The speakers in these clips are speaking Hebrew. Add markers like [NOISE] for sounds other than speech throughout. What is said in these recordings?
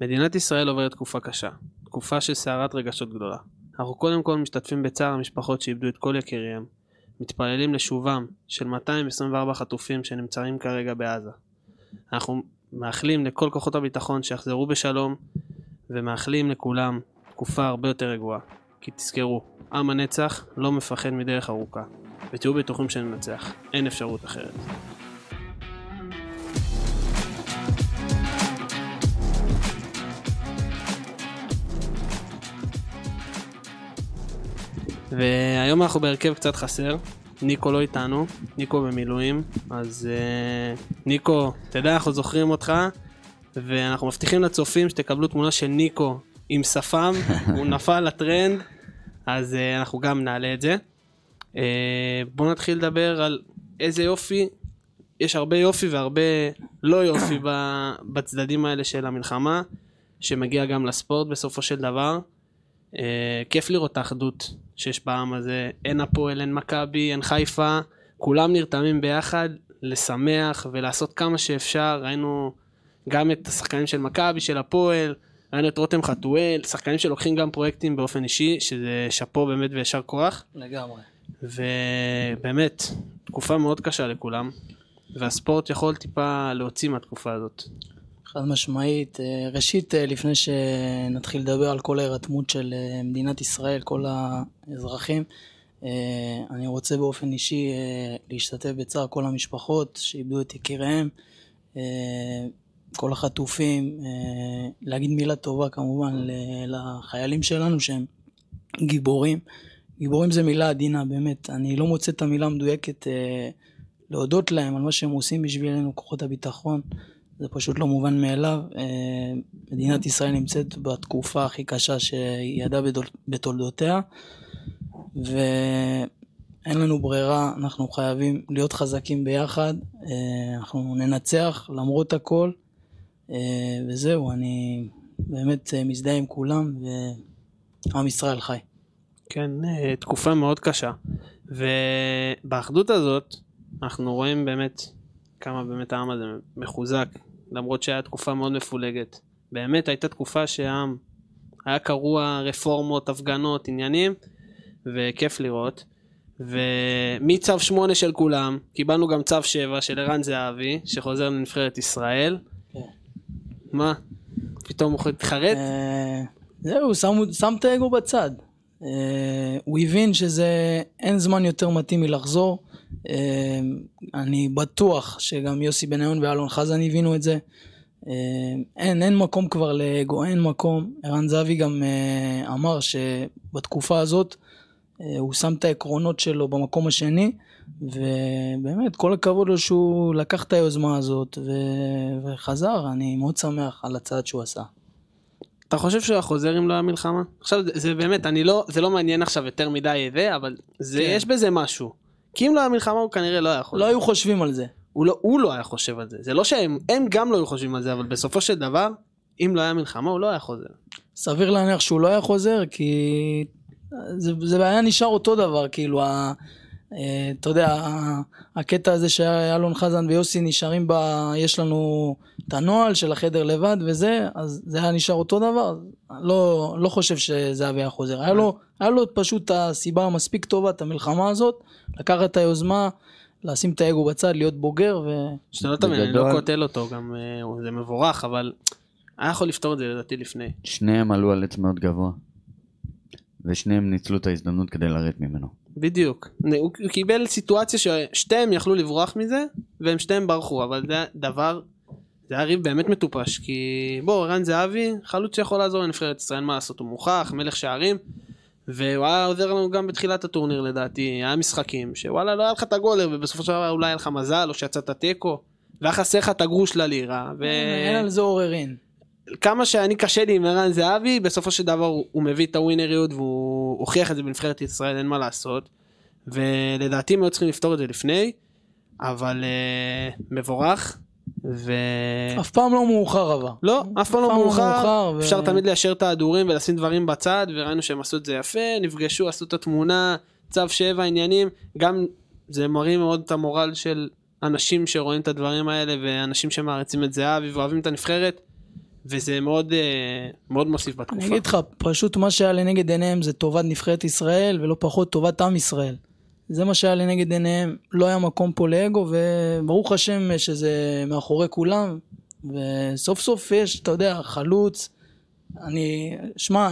מדינת ישראל עוברת תקופה קשה, תקופה של סערת רגשות גדולה. אנחנו קודם כל משתתפים בצער המשפחות שאיבדו את כל יקיריהם, מתפללים לשובם של 224 חטופים שנמצאים כרגע בעזה. אנחנו מאחלים לכל כוחות הביטחון שיחזרו בשלום, ומאחלים לכולם תקופה הרבה יותר רגועה. כי תזכרו, עם הנצח לא מפחד מדרך ארוכה, ותהיו בטוחים שננצח, אין אפשרות אחרת. והיום אנחנו בהרכב קצת חסר, ניקו לא איתנו, ניקו במילואים, אז uh, ניקו, אתה יודע, אנחנו זוכרים אותך, ואנחנו מבטיחים לצופים שתקבלו תמונה של ניקו עם שפם, [LAUGHS] הוא נפל לטרנד, אז uh, אנחנו גם נעלה את זה. Uh, בואו נתחיל לדבר על איזה יופי, יש הרבה יופי והרבה לא יופי [COUGHS] בצדדים האלה של המלחמה, שמגיע גם לספורט בסופו של דבר. Uh, כיף לראות את האחדות שיש בעם הזה, אין הפועל, אין מכבי, אין חיפה, כולם נרתמים ביחד לשמח ולעשות כמה שאפשר, ראינו גם את השחקנים של מכבי, של הפועל, ראינו את רותם חתואל, שחקנים שלוקחים גם פרויקטים באופן אישי, שזה שאפו באמת וישר כוח. לגמרי. ובאמת, תקופה מאוד קשה לכולם, והספורט יכול טיפה להוציא מהתקופה הזאת. חד משמעית. אה, ראשית, אה, לפני שנתחיל לדבר על כל ההירתמות של אה, מדינת ישראל, כל האזרחים, אני רוצה באופן אישי להשתתף בצער כל המשפחות שאיבדו את יקיריהם, כל החטופים, להגיד מילה טובה כמובן לחיילים שלנו שהם גיבורים. גיבורים זה מילה עדינה, באמת. אני לא מוצא את המילה המדויקת להודות להם על מה שהם עושים בשבילנו, כוחות הביטחון. זה פשוט לא מובן מאליו. אה, מדינת ישראל נמצאת בתקופה הכי קשה שהיא ידעה בתולדותיה, ואין לנו ברירה, אנחנו חייבים להיות חזקים ביחד, אה, אנחנו ננצח למרות הכל, אה, וזהו, אני באמת מזדהה עם כולם, ועם ישראל חי. כן, תקופה מאוד קשה. ובאחדות הזאת, אנחנו רואים באמת כמה באמת העם הזה מחוזק, למרות שהיה תקופה מאוד מפולגת. באמת הייתה תקופה שהעם היה קרוע רפורמות, הפגנות, עניינים, וכיף לראות. ומצו 8 של כולם, קיבלנו גם צו 7 של ערן זהבי, שחוזר לנבחרת ישראל. כן. מה? פתאום הוא מתחרט? אה, זהו, שם את האגו בצד. אה, הוא הבין שזה אין זמן יותר מתאים מלחזור. אמ, אני בטוח שגם יוסי בניון ואלון חזן הבינו את זה. אמ, אין, אין מקום כבר לאגו, אין מקום. ערן זהבי גם אה, אמר שבתקופה הזאת אה, הוא שם את העקרונות שלו במקום השני, ובאמת, כל הכבוד לו שהוא לקח את היוזמה הזאת וחזר, אני מאוד שמח על הצעד שהוא עשה. אתה חושב שהוא היה חוזר אם לא היה מלחמה? עכשיו זה, זה באמת, אני לא, זה לא מעניין עכשיו יותר מדי זה, אבל זה, כן. יש בזה משהו. כי אם לא היה מלחמה הוא כנראה לא היה חושב. לא היו חושבים על זה. הוא לא, הוא לא היה חושב על זה. זה לא שהם, הם גם לא היו חושבים על זה, אבל בסופו של דבר, אם לא היה מלחמה הוא לא היה חוזר. סביר להניח שהוא לא היה חוזר, כי זה, זה היה נשאר אותו דבר, כאילו, ה, אתה יודע, הקטע הזה שאלון חזן ויוסי נשארים ב... יש לנו את הנוהל של החדר לבד וזה, אז זה היה נשאר אותו דבר. לא, לא חושב שזהבי היה חוזר. היה לו, היה לו פשוט הסיבה המספיק טובה, את המלחמה הזאת, לקחת את היוזמה, לשים את האגו בצד, להיות בוגר ו... שאתה לא תמיד, אני לא קוטל אותו, גם אה, זה מבורך, אבל היה יכול לפתור את זה לדעתי לפני. שניהם עלו על עץ מאוד גבוה, ושניהם ניצלו את ההזדמנות כדי לרדת ממנו. בדיוק. הוא קיבל סיטואציה ששתיהם יכלו לברוח מזה, והם שתיהם ברחו, אבל זה דבר, זה היה ריב באמת מטופש, כי בוא, רן זהבי, חלוץ שיכול לעזור לנבחרת ישראל, מה לעשות, הוא מוכח, מלך שערים, והוא היה עוזר לנו גם בתחילת הטורניר לדעתי, היה משחקים, שוואלה לא היה לך את הגולר, ובסופו של דבר אולי היה לך מזל, או שיצאת תיקו, והיה חסר לך את הגרוש ללירה, ו... אין על זה עוררין. כמה שאני קשה לי עם ערן זהבי, בסופו של דבר הוא, הוא מביא את הווינריות והוא הוכיח את זה בנבחרת ישראל, אין מה לעשות. ולדעתי הם היו צריכים לפתור את זה לפני, אבל uh, מבורך. ו... אף פעם לא מאוחר אבל. לא, אף פעם לא, לא מאוחר, אפשר ו... תמיד ליישר את ההדורים ולשים דברים בצד, וראינו שהם עשו את זה יפה, נפגשו, עשו את התמונה, צו שבע עניינים, גם זה מראים מאוד את המורל של אנשים שרואים את הדברים האלה, ואנשים שמעריצים את זהבי ואוהבים את הנבחרת. וזה מאוד, אה, מאוד מוסיף בתקופה. אני אגיד לך, פשוט מה שהיה לנגד עיניהם זה טובת נבחרת ישראל, ולא פחות טובת עם ישראל. זה מה שהיה לנגד עיניהם, לא היה מקום פה לאגו, וברוך השם שזה מאחורי כולם, וסוף סוף יש, אתה יודע, חלוץ, אני, שמע,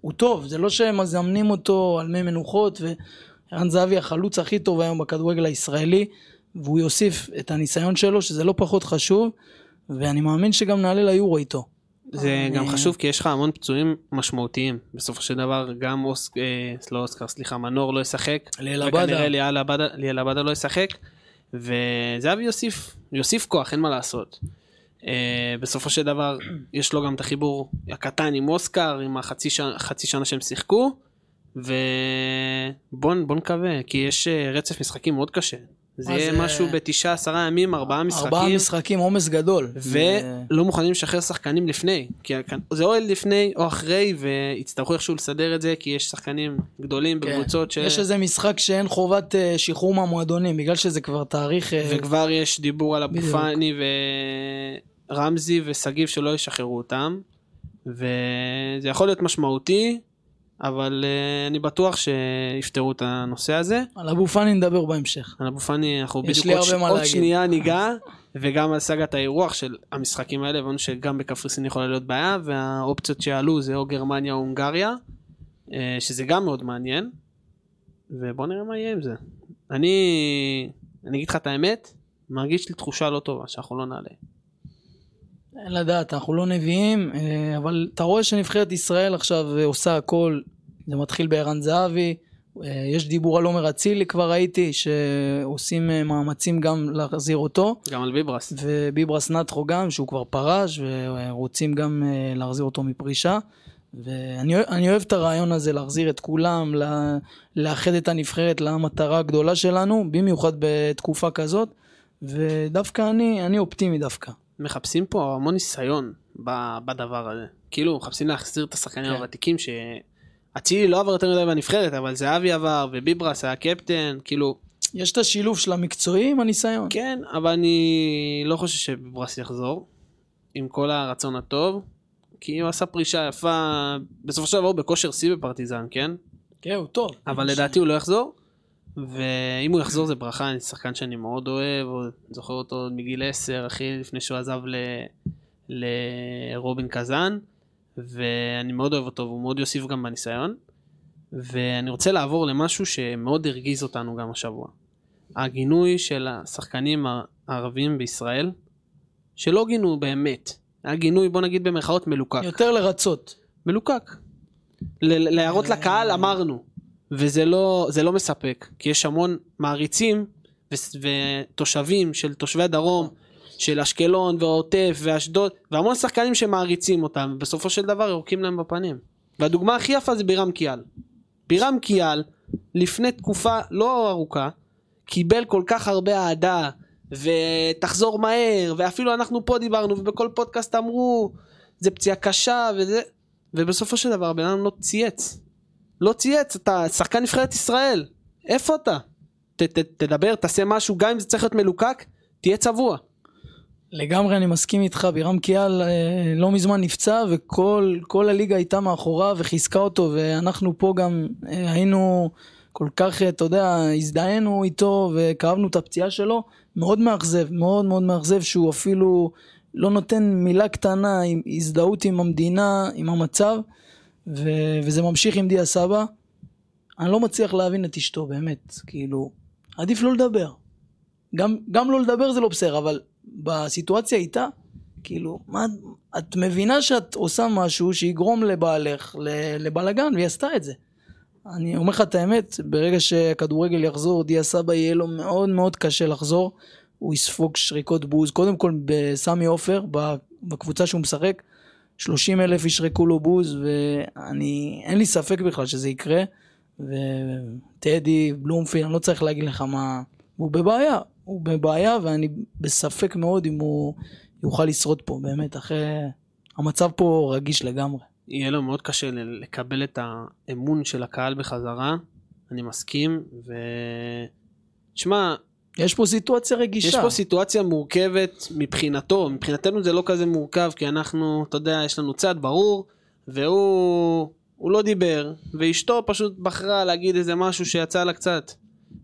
הוא טוב, זה לא שהם מזמנים אותו על מי מנוחות, וערן זהבי החלוץ הכי טוב היום בכדורגל הישראלי, והוא יוסיף את הניסיון שלו, שזה לא פחות חשוב, ואני מאמין שגם נעלה ליורו איתו. זה אני- גם חשוב כי יש לך המון פצועים משמעותיים. בסופו של דבר גם אוס... אה, לא אוסקר, סליחה, מנור לא ישחק. ליאל עבדה. וכנראה ליאל עבדה- לא ישחק. וזהבי יוסיף, יוסיף כוח, אין מה לעשות. אה, בסופו של דבר [CLEARS THROAT] יש לו גם את החיבור הקטן עם אוסקר, עם החצי שנה, חצי שנה שהם שיחקו. ובוא בוא נקווה, כי יש אה, רצף משחקים מאוד קשה. זה יהיה זה- משהו בתשעה עשרה ימים, ארבעה משחקים. ארבעה משחקים, עומס גדול. ולא מוכנים לשחרר שחקנים לפני, כי זה או לפני או אחרי ויצטרכו איכשהו לסדר את זה כי יש שחקנים גדולים כן. בקבוצות ש... יש איזה משחק שאין חובת אה, שחרור מהמועדונים, בגלל שזה כבר תאריך... אה, וכבר יש דיבור על אבו. פאני ורמזי ושגיב שלא ישחררו אותם וזה יכול להיות משמעותי אבל uh, אני בטוח שיפתרו את הנושא הזה. על אבו פאני נדבר בהמשך. על אבו פאני אנחנו בדיוק עוד, עוד. שנייה ניגע וגם על סאגת האירוח של המשחקים האלה הבנו שגם בקפריסין יכולה להיות בעיה והאופציות שעלו זה או גרמניה או הונגריה אה, שזה גם מאוד מעניין ובוא נראה מה יהיה עם זה. אני אני אגיד לך את האמת מרגיש לי תחושה לא טובה שאנחנו לא נעלה. אין לדעת, אנחנו לא נביאים, אה, אבל אתה רואה שנבחרת ישראל עכשיו עושה הכל, זה מתחיל בערן זהבי, אה, יש דיבור על עומר אצילי כבר ראיתי, שעושים אה, מאמצים גם להחזיר אותו, גם על ביברס. וביברס נטרו גם, שהוא כבר פרש, ורוצים גם אה, להחזיר אותו מפרישה. ואני אוהב- את הרעיון הזה להחזיר את כולם, לה- לאחד את הנבחרת למטרה הגדולה שלנו, במיוחד בתקופה כזאת, ודווקא אני, אני אופטימי דווקא. מחפשים פה המון ניסיון בדבר הזה. כאילו מחפשים להחזיר את השחקנים כן. הוותיקים שאצילי לא עבר יותר מדי בנבחרת אבל זהבי עבר וביברס היה קפטן כאילו יש את השילוב של המקצועי עם הניסיון. כן אבל אני לא חושב שביברס יחזור עם כל הרצון הטוב כי הוא עשה פרישה יפה בסופו של דבר הוא בכושר שיא בפרטיזן כן כן, הוא טוב. אבל לדעתי הוא לא יחזור. ואם הוא יחזור זה ברכה, אני שחקן שאני מאוד אוהב, עוד- זוכר אותו מגיל 10, אחי, לפני שהוא עזב ל... לרובין קזאן, ואני מאוד אוהב אותו, והוא מאוד יוסיף גם בניסיון. ואני רוצה לעבור למשהו שמאוד הרגיז אותנו גם השבוע. הגינוי של השחקנים הערבים בישראל, שלא גינו באמת. היה גינוי, בוא נגיד במרכאות, מלוקק. יותר לרצות. מלוקק. להראות לקהל אמרנו, וזה לא, זה לא מספק, כי יש המון מעריצים ו- ותושבים של תושבי הדרום, של אשקלון והעוטף ואשדוד, והמון שחקנים שמעריצים אותם, ובסופו של דבר יורקים להם בפנים. והדוגמה הכי יפה זה בירם קיאל. בירם קיאל, לפני תקופה לא ארוכה, קיבל כל כך הרבה אהדה, ותחזור מהר, ואפילו אנחנו פה דיברנו, ובכל פודקאסט אמרו, זה פציעה קשה וזה, ובסופו של דבר הבן אדם לא צייץ. לא צייץ, אתה שחקן נבחרת ישראל, איפה אתה? ת, ת, תדבר, תעשה משהו, גם אם זה צריך להיות מלוקק, תהיה צבוע. לגמרי אני מסכים איתך, בירם קיאל אה, לא מזמן נפצע וכל כל הליגה הייתה מאחוריו וחיזקה אותו ואנחנו פה גם אה, היינו כל כך, אה, אתה יודע, הזדהינו איתו וכאבנו את הפציעה שלו, מאוד מאכזב, מאוד מאוד מאכזב שהוא אפילו לא נותן מילה קטנה עם הזדהות עם המדינה, עם המצב ו, וזה ממשיך עם דיה סבא. אני לא מצליח להבין את אשתו באמת, כאילו, עדיף לא לדבר. גם, גם לא לדבר זה לא בסדר, אבל בסיטואציה איתה, כאילו, מה, את מבינה שאת עושה משהו שיגרום לבעלך ל- לבלאגן, והיא עשתה את זה. אני אומר לך את האמת, ברגע שהכדורגל יחזור, דיה סבא יהיה לו מאוד מאוד קשה לחזור. הוא יספוג שריקות בוז, קודם כל בסמי עופר, בקבוצה שהוא משחק, 30 אלף ישרקו לו בוז, ואני, אין לי ספק בכלל שזה יקרה. וטדי, בלומפילד, אני לא צריך להגיד לך מה... הוא בבעיה, הוא בבעיה ואני בספק מאוד אם הוא יוכל לשרוד פה, באמת, אחרי... המצב פה רגיש לגמרי. יהיה לו מאוד קשה לקבל את האמון של הקהל בחזרה, אני מסכים, ו... שמע, יש פה סיטואציה רגישה. יש פה סיטואציה מורכבת מבחינתו, מבחינתנו זה לא כזה מורכב, כי אנחנו, אתה יודע, יש לנו צד ברור, והוא הוא לא דיבר, ואשתו פשוט בחרה להגיד איזה משהו שיצא לה קצת.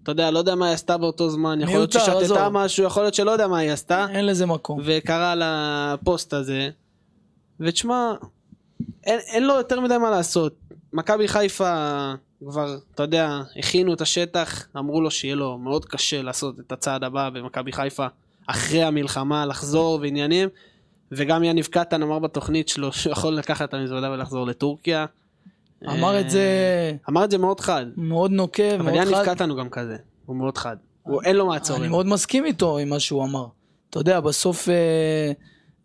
אתה יודע, לא יודע מה היא עשתה באותו זמן, יכול להיות ששתתה. משהו, יכול להיות שלא יודע מה היא עשתה, אין לזה מקום. וקרא לפוסט הזה, ותשמע, אין, אין לו יותר מדי מה לעשות. מכבי חיפה כבר, אתה יודע, הכינו את השטח, אמרו לו שיהיה לו מאוד קשה לעשות את הצעד הבא במכבי חיפה אחרי המלחמה, לחזור ועניינים, וגם יניב קטן אמר בתוכנית שלו שהוא יכול לקחת את המזוודה ולחזור לטורקיה. אמר את זה אמר את זה מאוד חד, מאוד נוקב, אבל מאוד חד. קטן הוא גם כזה, הוא מאוד חד. הוא אין לו מעצורים. אני מאוד מסכים איתו עם מה שהוא אמר. אתה יודע, בסוף אה,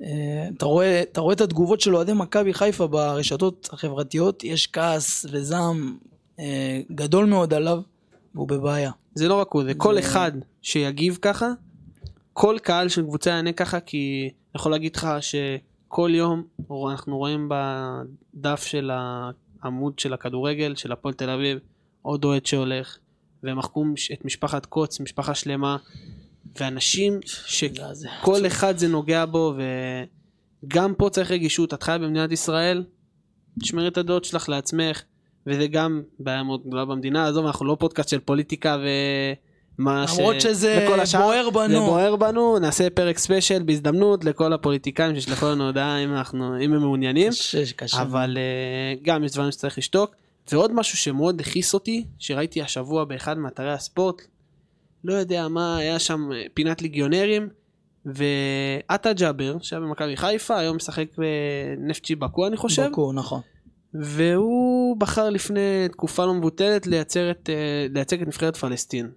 אה, אתה רואה, אתה רואה את התגובות של אוהדי מכבי חיפה ברשתות החברתיות, יש כעס וזעם אה, גדול מאוד עליו, והוא בבעיה. זה לא רק הוא, זה כל אחד שיגיב ככה, כל קהל של קבוצה יענה ככה, כי אני יכול להגיד לך שכל יום אנחנו רואים בדף של העמוד של הכדורגל, של הפועל תל אביב, עוד אוהד שהולך, ומחקו את משפחת קוץ, משפחה שלמה, ואנשים שכל אחד זה נוגע בו, וגם פה צריך רגישות, את חיה במדינת ישראל, תשמרי את הדעות שלך לעצמך, וזה גם בעיה מאוד גדולה במדינה, עזוב, אנחנו לא פודקאסט של פוליטיקה ומה ש... למרות שזה השאר, בוער בנו. זה בוער בנו, נעשה פרק ספיישל בהזדמנות לכל הפוליטיקאים שישלחו לנו הודעה אם, אנחנו, אם הם מעוניינים, ש- קשה. אבל uh, גם יש דברים שצריך לשתוק. ועוד משהו שמאוד הכעיס אותי, שראיתי השבוע באחד מאתרי הספורט, לא יודע מה, היה שם אה, פינת ליגיונרים, ועטה ג'אבר, שהיה במכבי חיפה, היום משחק בנפצ'י באקו אני חושב, בקו, נכון. והוא בחר לפני תקופה לא מבוטלת לייצר את, אה, לייצג את נבחרת פלסטין.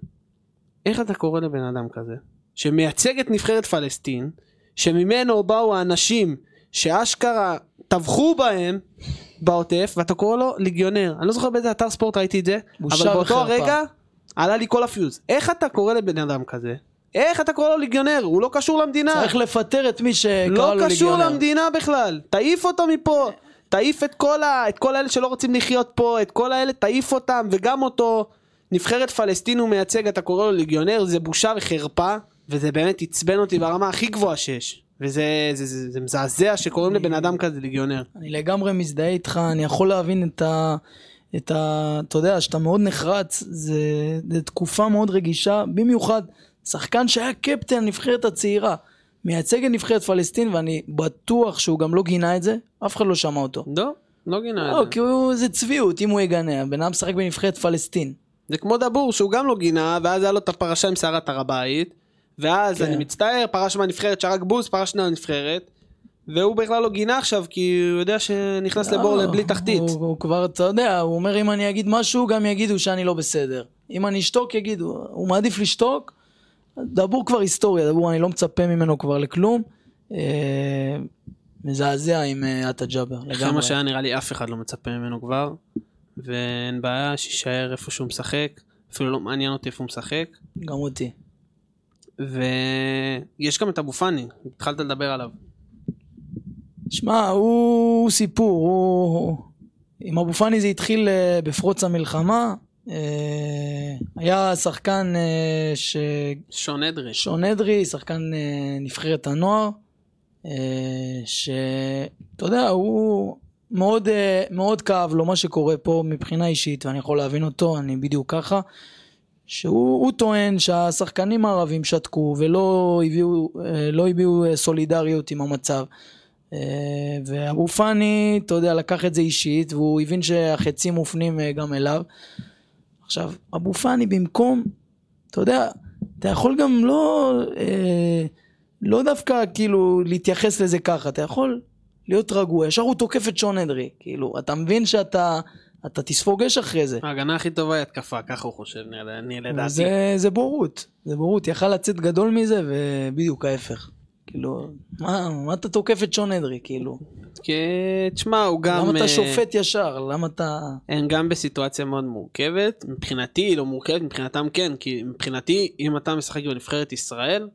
איך אתה קורא לבן אדם כזה? שמייצג את נבחרת פלסטין, שממנו באו האנשים שאשכרה טבחו בהם בעוטף, ואתה קורא לו ליגיונר. אני לא זוכר באיזה אתר ספורט ראיתי את זה, אבל באותו וחרפה. הרגע עלה לי כל הפיוז. איך אתה קורא לבן אדם כזה? איך אתה קורא לו ליגיונר? הוא לא קשור למדינה. צריך לפטר את מי שקרא לא לו קשור ליגיונר. למדינה בכלל, תעיף אותו מפה, תעיף את כל, ה... את כל האלה שלא רוצים לחיות פה, את כל האלה תעיף אותם, וגם אותו נבחרת פלסטין הוא מייצג, אתה קורא לו ליגיונר, זה בושה וחרפה, וזה באמת עצבן אותי ברמה הכי גבוהה שיש, וזה זה, זה, זה מזעזע שקוראים לבן אדם כזה ליגיונר. אני לגמרי מזדהה איתך, אני יכול להבין את ה... את ה... אתה יודע, שאתה מאוד נחרץ, זה, זה תקופה מאוד רגישה, במיוחד שחקן שהיה קפטן הנבחרת הצעירה, מייצג את נבחרת פלסטין, ואני בטוח שהוא גם לא גינה את זה, אף אחד לא שמע אותו. לא, לא גינה לא, את זה. כי הוא, זה צביעות אם הוא יגנה, הבן אדם משחק בנבחרת פלסטין. זה כמו דבור שהוא גם לא גינה, ואז היה לו את הפרשה עם סערת הר הבית, ואז כן. אני מצטער, פרש מהנבחרת, שרק בוז, פרש מהנבחרת, והוא בכלל לא גינה עכשיו, כי הוא יודע שנכנס לבור לא, בלי תחתית. הוא, הוא כבר, אתה יודע, הוא אומר אם אני אגיד משהו, גם יגידו שאני לא בסדר. אם אני אשתוק, יגידו. הוא מעדיף לשתוק. דבור כבר היסטוריה, דבור, אני לא מצפה ממנו כבר לכלום. אה, מזעזע עם אה, עטה ג'אבר, אחרי. מה שהיה נראה לי אף אחד לא מצפה ממנו כבר, ואין בעיה, שיישאר איפה שהוא משחק, אפילו לא מעניין אותי איפה הוא משחק, גם אותי. ויש גם את אבו פאני, התחלת לדבר עליו. שמע, הוא, סיפור, הוא... עם אבו פאני זה התחיל אה, בפרוץ המלחמה. אה, היה שחקן אה, ש... שון אדרי. שון אדרי, שחקן נבחרת הנוער, שאתה יודע, הוא מאוד, אה, מאוד כאב לו מה שקורה פה מבחינה אישית, ואני יכול להבין אותו, אני בדיוק ככה, שהוא הוא טוען שהשחקנים הערבים שתקו ולא הביאו, אה, לא הביעו אה, סולידריות עם המצב. ואבו פאני, אתה יודע, לקח את זה אישית, והוא הבין שהחצים מופנים גם אליו. עכשיו, אבו פאני במקום, אתה יודע, אתה יכול גם לא, לא דווקא כאילו להתייחס לזה ככה, אתה יכול להיות רגוע, ישר הוא תוקף את שון אדרי, כאילו, אתה מבין שאתה אתה תספוג אש אחרי זה. ההגנה הכי טובה היא התקפה, ככה הוא חושב, אני לדעתי. זה, זה בורות, זה בורות, יכל לצאת גדול מזה ובדיוק ההפך. כאילו, מה, מה אתה תוקף את שון אדרי, כאילו? כי, תשמע, הוא גם... למה אה, אתה שופט ישר? למה אתה... הם גם בסיטואציה מאוד מורכבת, מבחינתי היא לא מורכבת, מבחינתם כן, כי מבחינתי אם אתה משחק בנבחרת ישראל,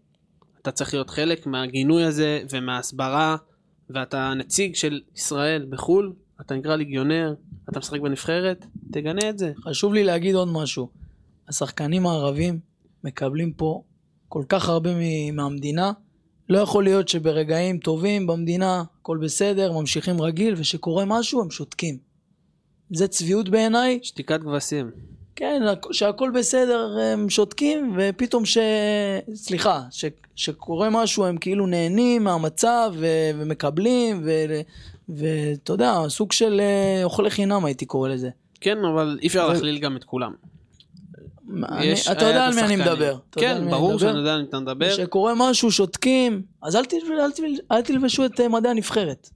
אתה צריך להיות חלק מהגינוי הזה ומההסברה, ואתה נציג של ישראל בחו"ל, אתה נקרא ליגיונר, אתה משחק בנבחרת, תגנה את זה. חשוב לי להגיד עוד משהו. השחקנים הערבים מקבלים פה כל כך הרבה מהמדינה. לא יכול להיות שברגעים טובים במדינה הכל בסדר, ממשיכים רגיל, וכשקורה משהו הם שותקים. זה צביעות בעיניי, שתיקת כבשים. כן, שהכל בסדר, הם שותקים, ופתאום ש... סליחה, ש... שקורה משהו, הם כאילו נהנים מהמצב ו... ומקבלים, ו... ואתה יודע, סוג של אה, אוכלי חינם הייתי קורא לזה. כן, אבל אי אפשר ו- להכליל גם את כולם. אני, יש- אתה יודע על מי אני. מדבר. כן, ברור? שאני יודע על מי אתה מדבר. כשקורה משהו, שותקים, אז אל, תל... אל, תל... אל תלבשו את אה, מדעי הנבחרת.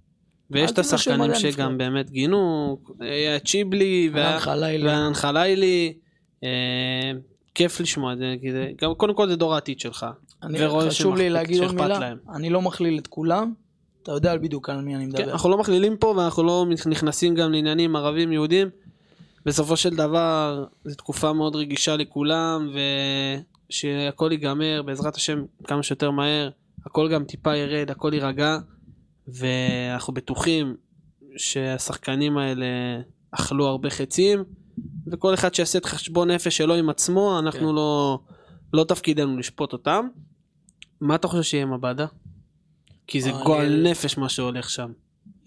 ויש את השחקנים שגם. באמת גינו, היה צ'יבלי ענן חלילי. אה, כיף לשמוע את זה, גם קודם כל זה דור העתיד שלך. אני, חשוב לי להגיד עוד מילה, להם. אני לא מכליל את כולם, אתה יודע בדיוק על מי אני כן, מדבר. אנחנו לא מכלילים פה ואנחנו לא נכנסים גם לעניינים ערבים יהודים. בסופו של דבר זו תקופה מאוד רגישה לכולם ושהכל ייגמר בעזרת השם כמה שיותר מהר הכל גם טיפה ירד הכל יירגע ואנחנו בטוחים שהשחקנים האלה אכלו הרבה חצים וכל אחד שיעשה את חשבון נפש שלו עם עצמו אנחנו כן. לא לא תפקידנו לשפוט אותם. מה אתה חושב שיהיה עם עבדה? כי זה אה, גועל נפש מה שהולך שם.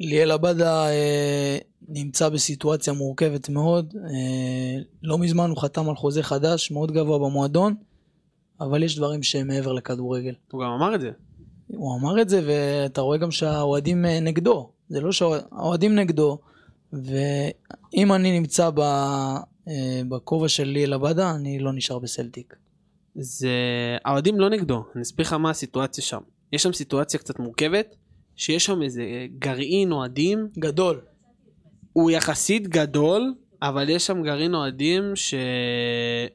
ליאל עבדה אה, נמצא בסיטואציה מורכבת מאוד. אה, לא מזמן הוא חתם על חוזה חדש, מאוד גבוה במועדון, אבל יש דברים שהם מעבר לכדורגל. הוא גם אמר את זה. הוא אמר את זה, ואתה רואה גם שהאוהדים אה, נגדו. זה לא שהאוהדים נגדו, ואם אני נמצא ב... אה, בכובע של ליאל עבדה, אני לא נשאר בסלטיק. זה האוהדים לא נגדו אני אסביר לך מה הסיטואציה שם יש שם סיטואציה קצת מורכבת שיש שם איזה גרעין אוהדים גדול. הוא יחסית גדול אבל יש שם גרעין אוהדים שהוא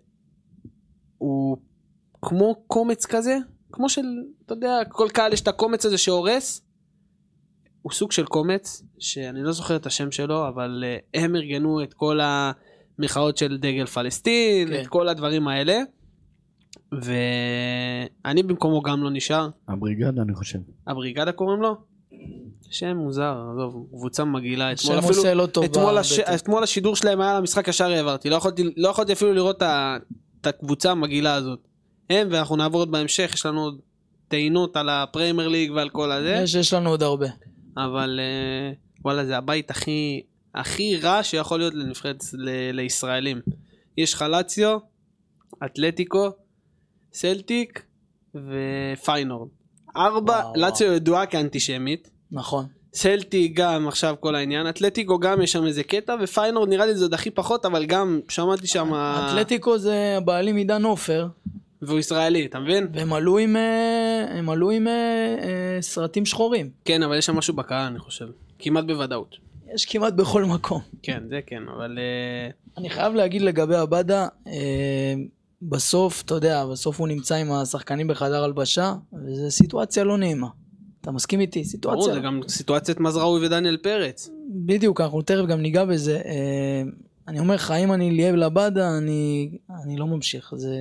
כמו קומץ כזה כמו של אתה יודע כל קהל יש את הקומץ הזה שהורס הוא סוג של קומץ שאני לא זוכר את השם שלו אבל אה, הם ארגנו את כל המחאות של דגל פלסטין כן. את כל הדברים האלה. ואני במקומו גם לא נשאר הבריגדה אני חושב. הבריגדה קוראים לו? שם מוזר, עזוב, קבוצה מגעילה. אתמול אפילו, עושה לא טוב אתמול, הש... אתמול השידור שלהם היה למשחק ישר העברתי, לא יכולתי, לא יכולתי אפילו לראות את הקבוצה המגעילה הזאת. הם, ואנחנו נעבור עוד בהמשך, יש לנו עוד טעינות על הפריימר ליג ועל כל הזה, יש, יש לנו עוד הרבה. אבל אה, וואלה זה הבית הכי, הכי רע שיכול להיות לנבחרת ל... לישראלים. יש לאציו, אתלטיקו, סלטיק ופיינורד. ארבע, לאציו ידועה כאנטישמית. נכון. סלטיק גם עכשיו כל העניין, אתלטיקו גם יש שם איזה קטע, ופיינורד נראה לי זה עוד הכי פחות, אבל גם שמעתי שם... אתלטיקו זה הבעלים עידן עופר, והוא ישראלי, אתה מבין? והם עלו עם, אה, הם עלו עם אה, אה, סרטים שחורים. כן, אבל יש שם משהו בקהל אני חושב. כמעט בוודאות. יש כמעט בכל מקום. כן, זה כן, אבל... אה, אני חייב להגיד לגבי עבדה, אה, בסוף, אתה יודע, בסוף הוא נמצא עם השחקנים בחדר הלבשה, וזו סיטואציה לא נעימה. אתה מסכים איתי? ברור, סיטואציה... זה גם סיטואציית מזראוי ודניאל פרץ. בדיוק, אנחנו תכף גם ניגע בזה. אני אומר לך, אם אני ליאב לבדה, אני, אני לא ממשיך. זה,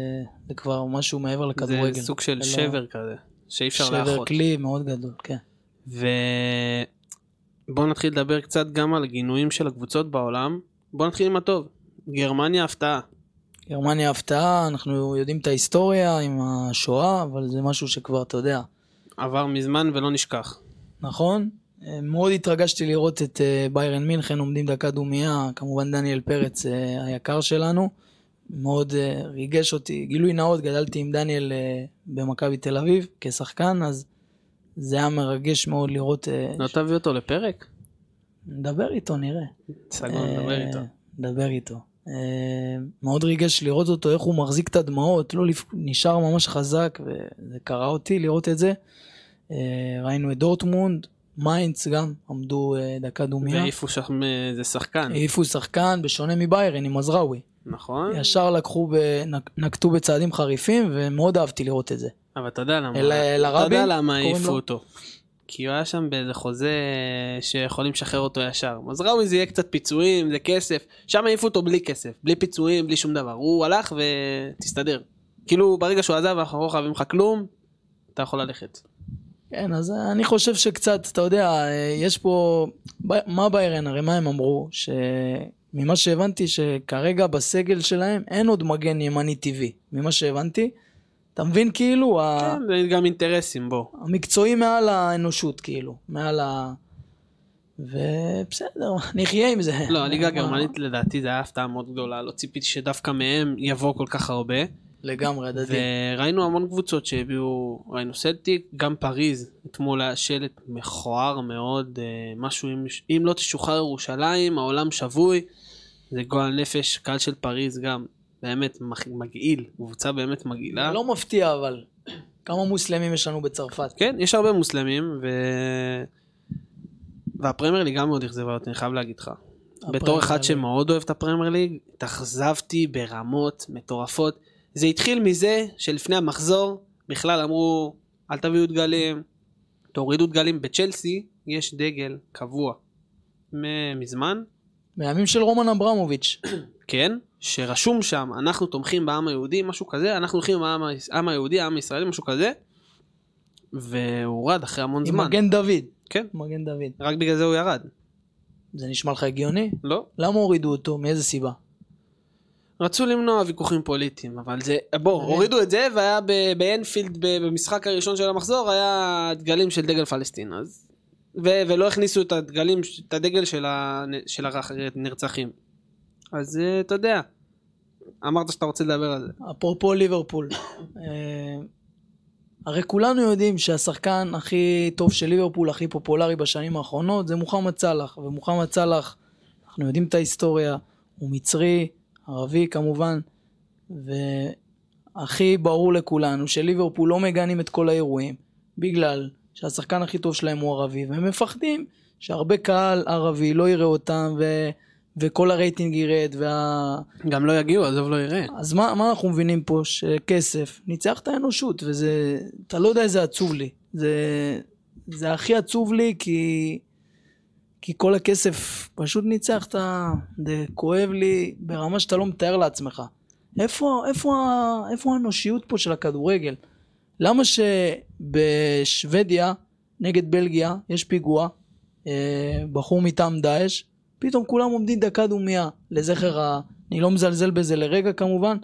זה כבר משהו מעבר לכדורגל. זה סוג של זה לא- שבר כזה, שאי אפשר שבר לאחות. כלי מאוד גדול, כן. ובואו נתחיל לדבר קצת גם על הגינויים של הקבוצות בעולם. בואו נתחיל עם הטוב. גרמניה הפתעה. גרמניה הפתעה, אנחנו יודעים את ההיסטוריה עם השואה, אבל זה משהו שכבר, אתה יודע, עבר מזמן ולא נשכח. נכון? מאוד התרגשתי לראות את אה, ביירן מינכן עומדים דקה דומייה, כמובן דניאל פרץ אה, היקר שלנו, מאוד אה, ריגש אותי. גילוי נאות, גדלתי עם דניאל במכבי תל אביב כשחקן, אז זה היה מרגש מאוד לראות... לא תביא אותו לפרק? נדבר איתו, נראה. סגור, נדבר איתו. נדבר איתו. מאוד ריגש לראות אותו, איך הוא מחזיק את הדמעות, לא לפ... נשאר ממש חזק, וזה קרע אותי לראות את זה. ראינו את דורטמונד, מיינץ גם, עמדו אה, דקה דומייה. והעיפו שם איזה שחקן, העיפו שחקן, בשונה מביירן, עם מזראוי. נכון? ישר לקחו, ב... נקטו בצעדים חריפים, ומאוד אהבתי לראות את זה. אבל אתה יודע למה, אל- אתה אלערבי? יודע למה העיפו לו? אותו. כי הוא היה שם באיזה חוזה שיכולים לשחרר אותו ישר. מזראוי זה יהיה קצת פיצויים, זה כסף. שם העיפו אותו בלי כסף, בלי פיצויים, בלי שום דבר. הוא הלך ותסתדר. כאילו ברגע שהוא עזב אנחנו לא חייבים לך כלום, אתה יכול ללכת. כן, אז אני חושב שקצת, אתה יודע, יש פה... מה ביירן? הרי מה הם אמרו? שממה שהבנתי, שכרגע בסגל שלהם אין עוד מגן ימני טבעי. ממה שהבנתי, אתה מבין כאילו? ה- כן, זה גם אינטרסים, בוא. המקצועי מעל האנושות, כאילו. מעל ה... ובסדר, [LAUGHS] נחיה עם זה. לא, הליגה הגרמנית לדעתי זה היה הפתעה מאוד גדולה, לא ציפיתי שדווקא מהם יבוא כל כך הרבה. לגמרי, הדדי. וראינו המון קבוצות שהביאו, ראינו סלטיק, גם פריז, אתמול היה שלט מכוער מאוד, אה, משהו אם, אם לא תשוחרר ירושלים, העולם שבוי, זה גועל נפש, קהל של פריז גם, באמת מגעיל, קבוצה באמת מגעילה. לא מפתיע, אבל. כמה מוסלמים יש לנו בצרפת? כן, יש הרבה מוסלמים, ו... והפרמייר ליג גם מאוד אכזבה אותי, אני חייב להגיד לך. בתור אחד. שמאוד אוהב את הפרמייר ליג, התאכזבתי ברמות מטורפות. זה התחיל מזה שלפני המחזור בכלל אמרו, אל תביאו דגלים, תורידו דגלים. בצ'לסי יש דגל קבוע מזמן, בימים של רומן אברמוביץ'. [CLEARS THROAT] כן, שרשום שם, אנחנו תומכים בעם היהודי, משהו כזה, אנחנו הולכים עם העם העם היהודי, העם הישראלי, משהו כזה, והוא הורד אחרי המון עם זמן. מגן דוד. כן, מגן דוד. רק בגלל זה הוא ירד, זה נשמע לך הגיוני? לא? למה הורידו אותו? מאיזה סיבה? רצו למנוע ויכוחים פוליטיים, אבל זה, בוא, מבין. הורידו את זה, והיה באנפילד, במשחק הראשון של המחזור, היה דגלים של דגל פלסטין, אז... ו- ולא הכניסו את הדגלים, את הדגל של, ה- של הנרצחים. אז אה, אתה יודע, אמרת שאתה רוצה לדבר על זה. אפרופו ליברפול. אה, הרי כולנו יודעים שהשחקן הכי טוב של ליברפול, הכי פופולרי בשנים האחרונות, זה מוחמד סאלח. ומוחמד סאלח, אנחנו יודעים את ההיסטוריה, הוא מצרי, ערבי כמובן, והכי ברור לכולנו שליברפול לא מגנים את כל האירועים, בגלל שהשחקן הכי טוב שלהם הוא ערבי, והם מפחדים שהרבה קהל ערבי לא יראה אותם, ו... וכל הרייטינג ירד, וה... גם לא יגיעו, עזוב לא יראה. אז מה, מה אנחנו מבינים פה? שכסף ניצח את האנושות, וזה... אתה לא יודע איזה עצוב לי. זה, זה הכי עצוב לי כי... כי כל הכסף פשוט ניצח את ה... זה כואב לי ברמה שאתה לא מתאר לעצמך. איפה, איפה, איפה האנושיות פה של הכדורגל? למה שבשוודיה נגד בלגיה יש פיגוע, אה, בחור מטעם דאעש, פתאום כולם עומדים דקה דומייה לזכר ה... אני לא מזלזל בזה לרגע כמובן,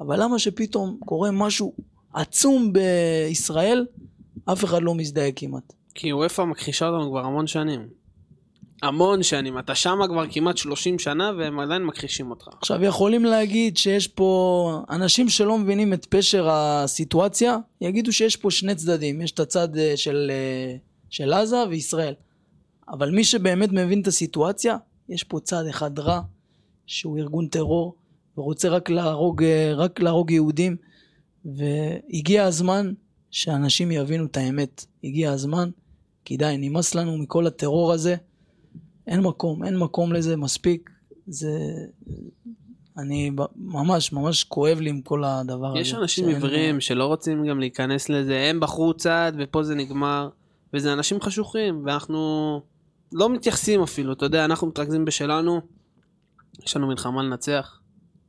אבל למה שפתאום קורה משהו עצום בישראל, אף אחד לא מזדהה כמעט. כי וופא מכחישה אותנו כבר המון שנים. המון שנים, אתה שמה כבר כמעט 30 שנה והם עדיין מכחישים אותך. עכשיו יכולים להגיד שיש פה אנשים שלא מבינים את פשר הסיטואציה, יגידו שיש פה שני צדדים, יש את הצד אה, של, אה, של עזה וישראל. אבל מי שבאמת מבין את הסיטואציה, יש פה צד אחד רע, שהוא ארגון טרור, ורוצה רק להרוג, אה, רק להרוג יהודים, והגיע הזמן שאנשים יבינו את האמת. הגיע הזמן, כי די, נמאס לנו מכל הטרור הזה. אין מקום, אין מקום לזה, מספיק. זה... אני ממש, ממש כואב לי עם כל הדבר הזה. יש אנשים שאין- עיוורים שלא רוצים גם להיכנס לזה, הם בחרו צד ופה זה נגמר, וזה אנשים חשוכים, ואנחנו לא מתייחסים אפילו, אתה יודע, אנחנו מתרכזים בשלנו, יש לנו מלחמה לנצח,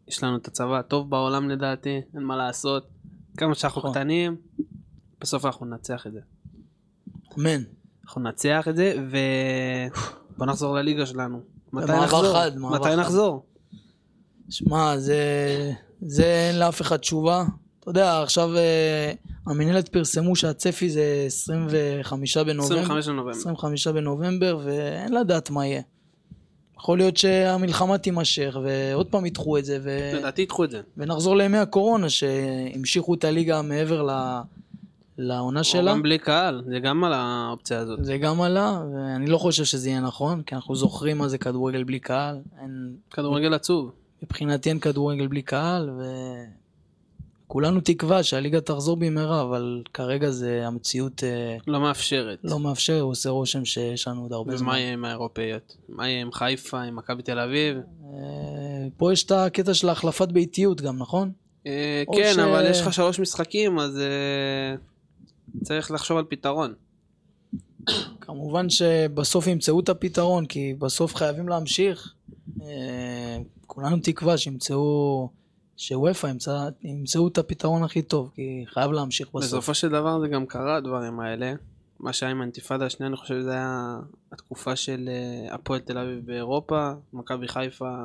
יש לנו את הצבא הטוב בעולם לדעתי, אין מה לעשות, כמה שאנחנו נכון. קטנים, בסוף אנחנו ננצח את זה. אמן. אנחנו ננצח את זה, ובוא נחזור לליגה שלנו. מתי נחזור? חד, מתי. נחזור? שמע, זה... זה אין לאף אחד תשובה. אתה יודע, עכשיו אה, המינהלת פרסמו שהצפי זה 25 בנובמבר. 25 לנובמבר. 25 בנובמבר, ואין לדעת מה יהיה. יכול להיות שהמלחמה תימשך, ועוד פעם ידחו את זה, ו... לדעתי ידחו את זה. ונחזור לימי הקורונה, שהמשיכו את הליגה מעבר ל... לעונה שלה. גם בלי קהל, זה גם על האופציה הזאת. זה גם עלה, ואני לא חושב שזה יהיה נכון, כי אנחנו זוכרים מה זה כדורגל בלי קהל. אין... כדורגל עצוב. מבחינתי אין כדורגל בלי קהל, וכולנו תקווה שהליגה תחזור במהרה, אבל כרגע זה המציאות אה, לא מאפשרת. לא מאפשר, עושה רושם שיש לנו עוד הרבה זמן. ומה יהיה עם האירופאיות? מה יהיה עם חיפה, עם מכבי תל אביב? אה, פה יש את הקטע של החלפת ביתיות גם, נכון? אה, כן, ש- אבל יש לך שלוש משחקים, אז צריך לחשוב על פתרון. כמובן שבסוף ימצאו את הפתרון, כי בסוף חייבים להמשיך. אה, כולנו תקווה שימצאו, שוופא ימצא- ימצאו את הפתרון הכי טוב, כי חייב להמשיך בסוף. בסופו של דבר זה גם קרה הדברים האלה. מה שהיה עם האינתיפאדה השנייה, אני חושב שזה היה התקופה של אה, הפועל תל אביב באירופה, מכבי חיפה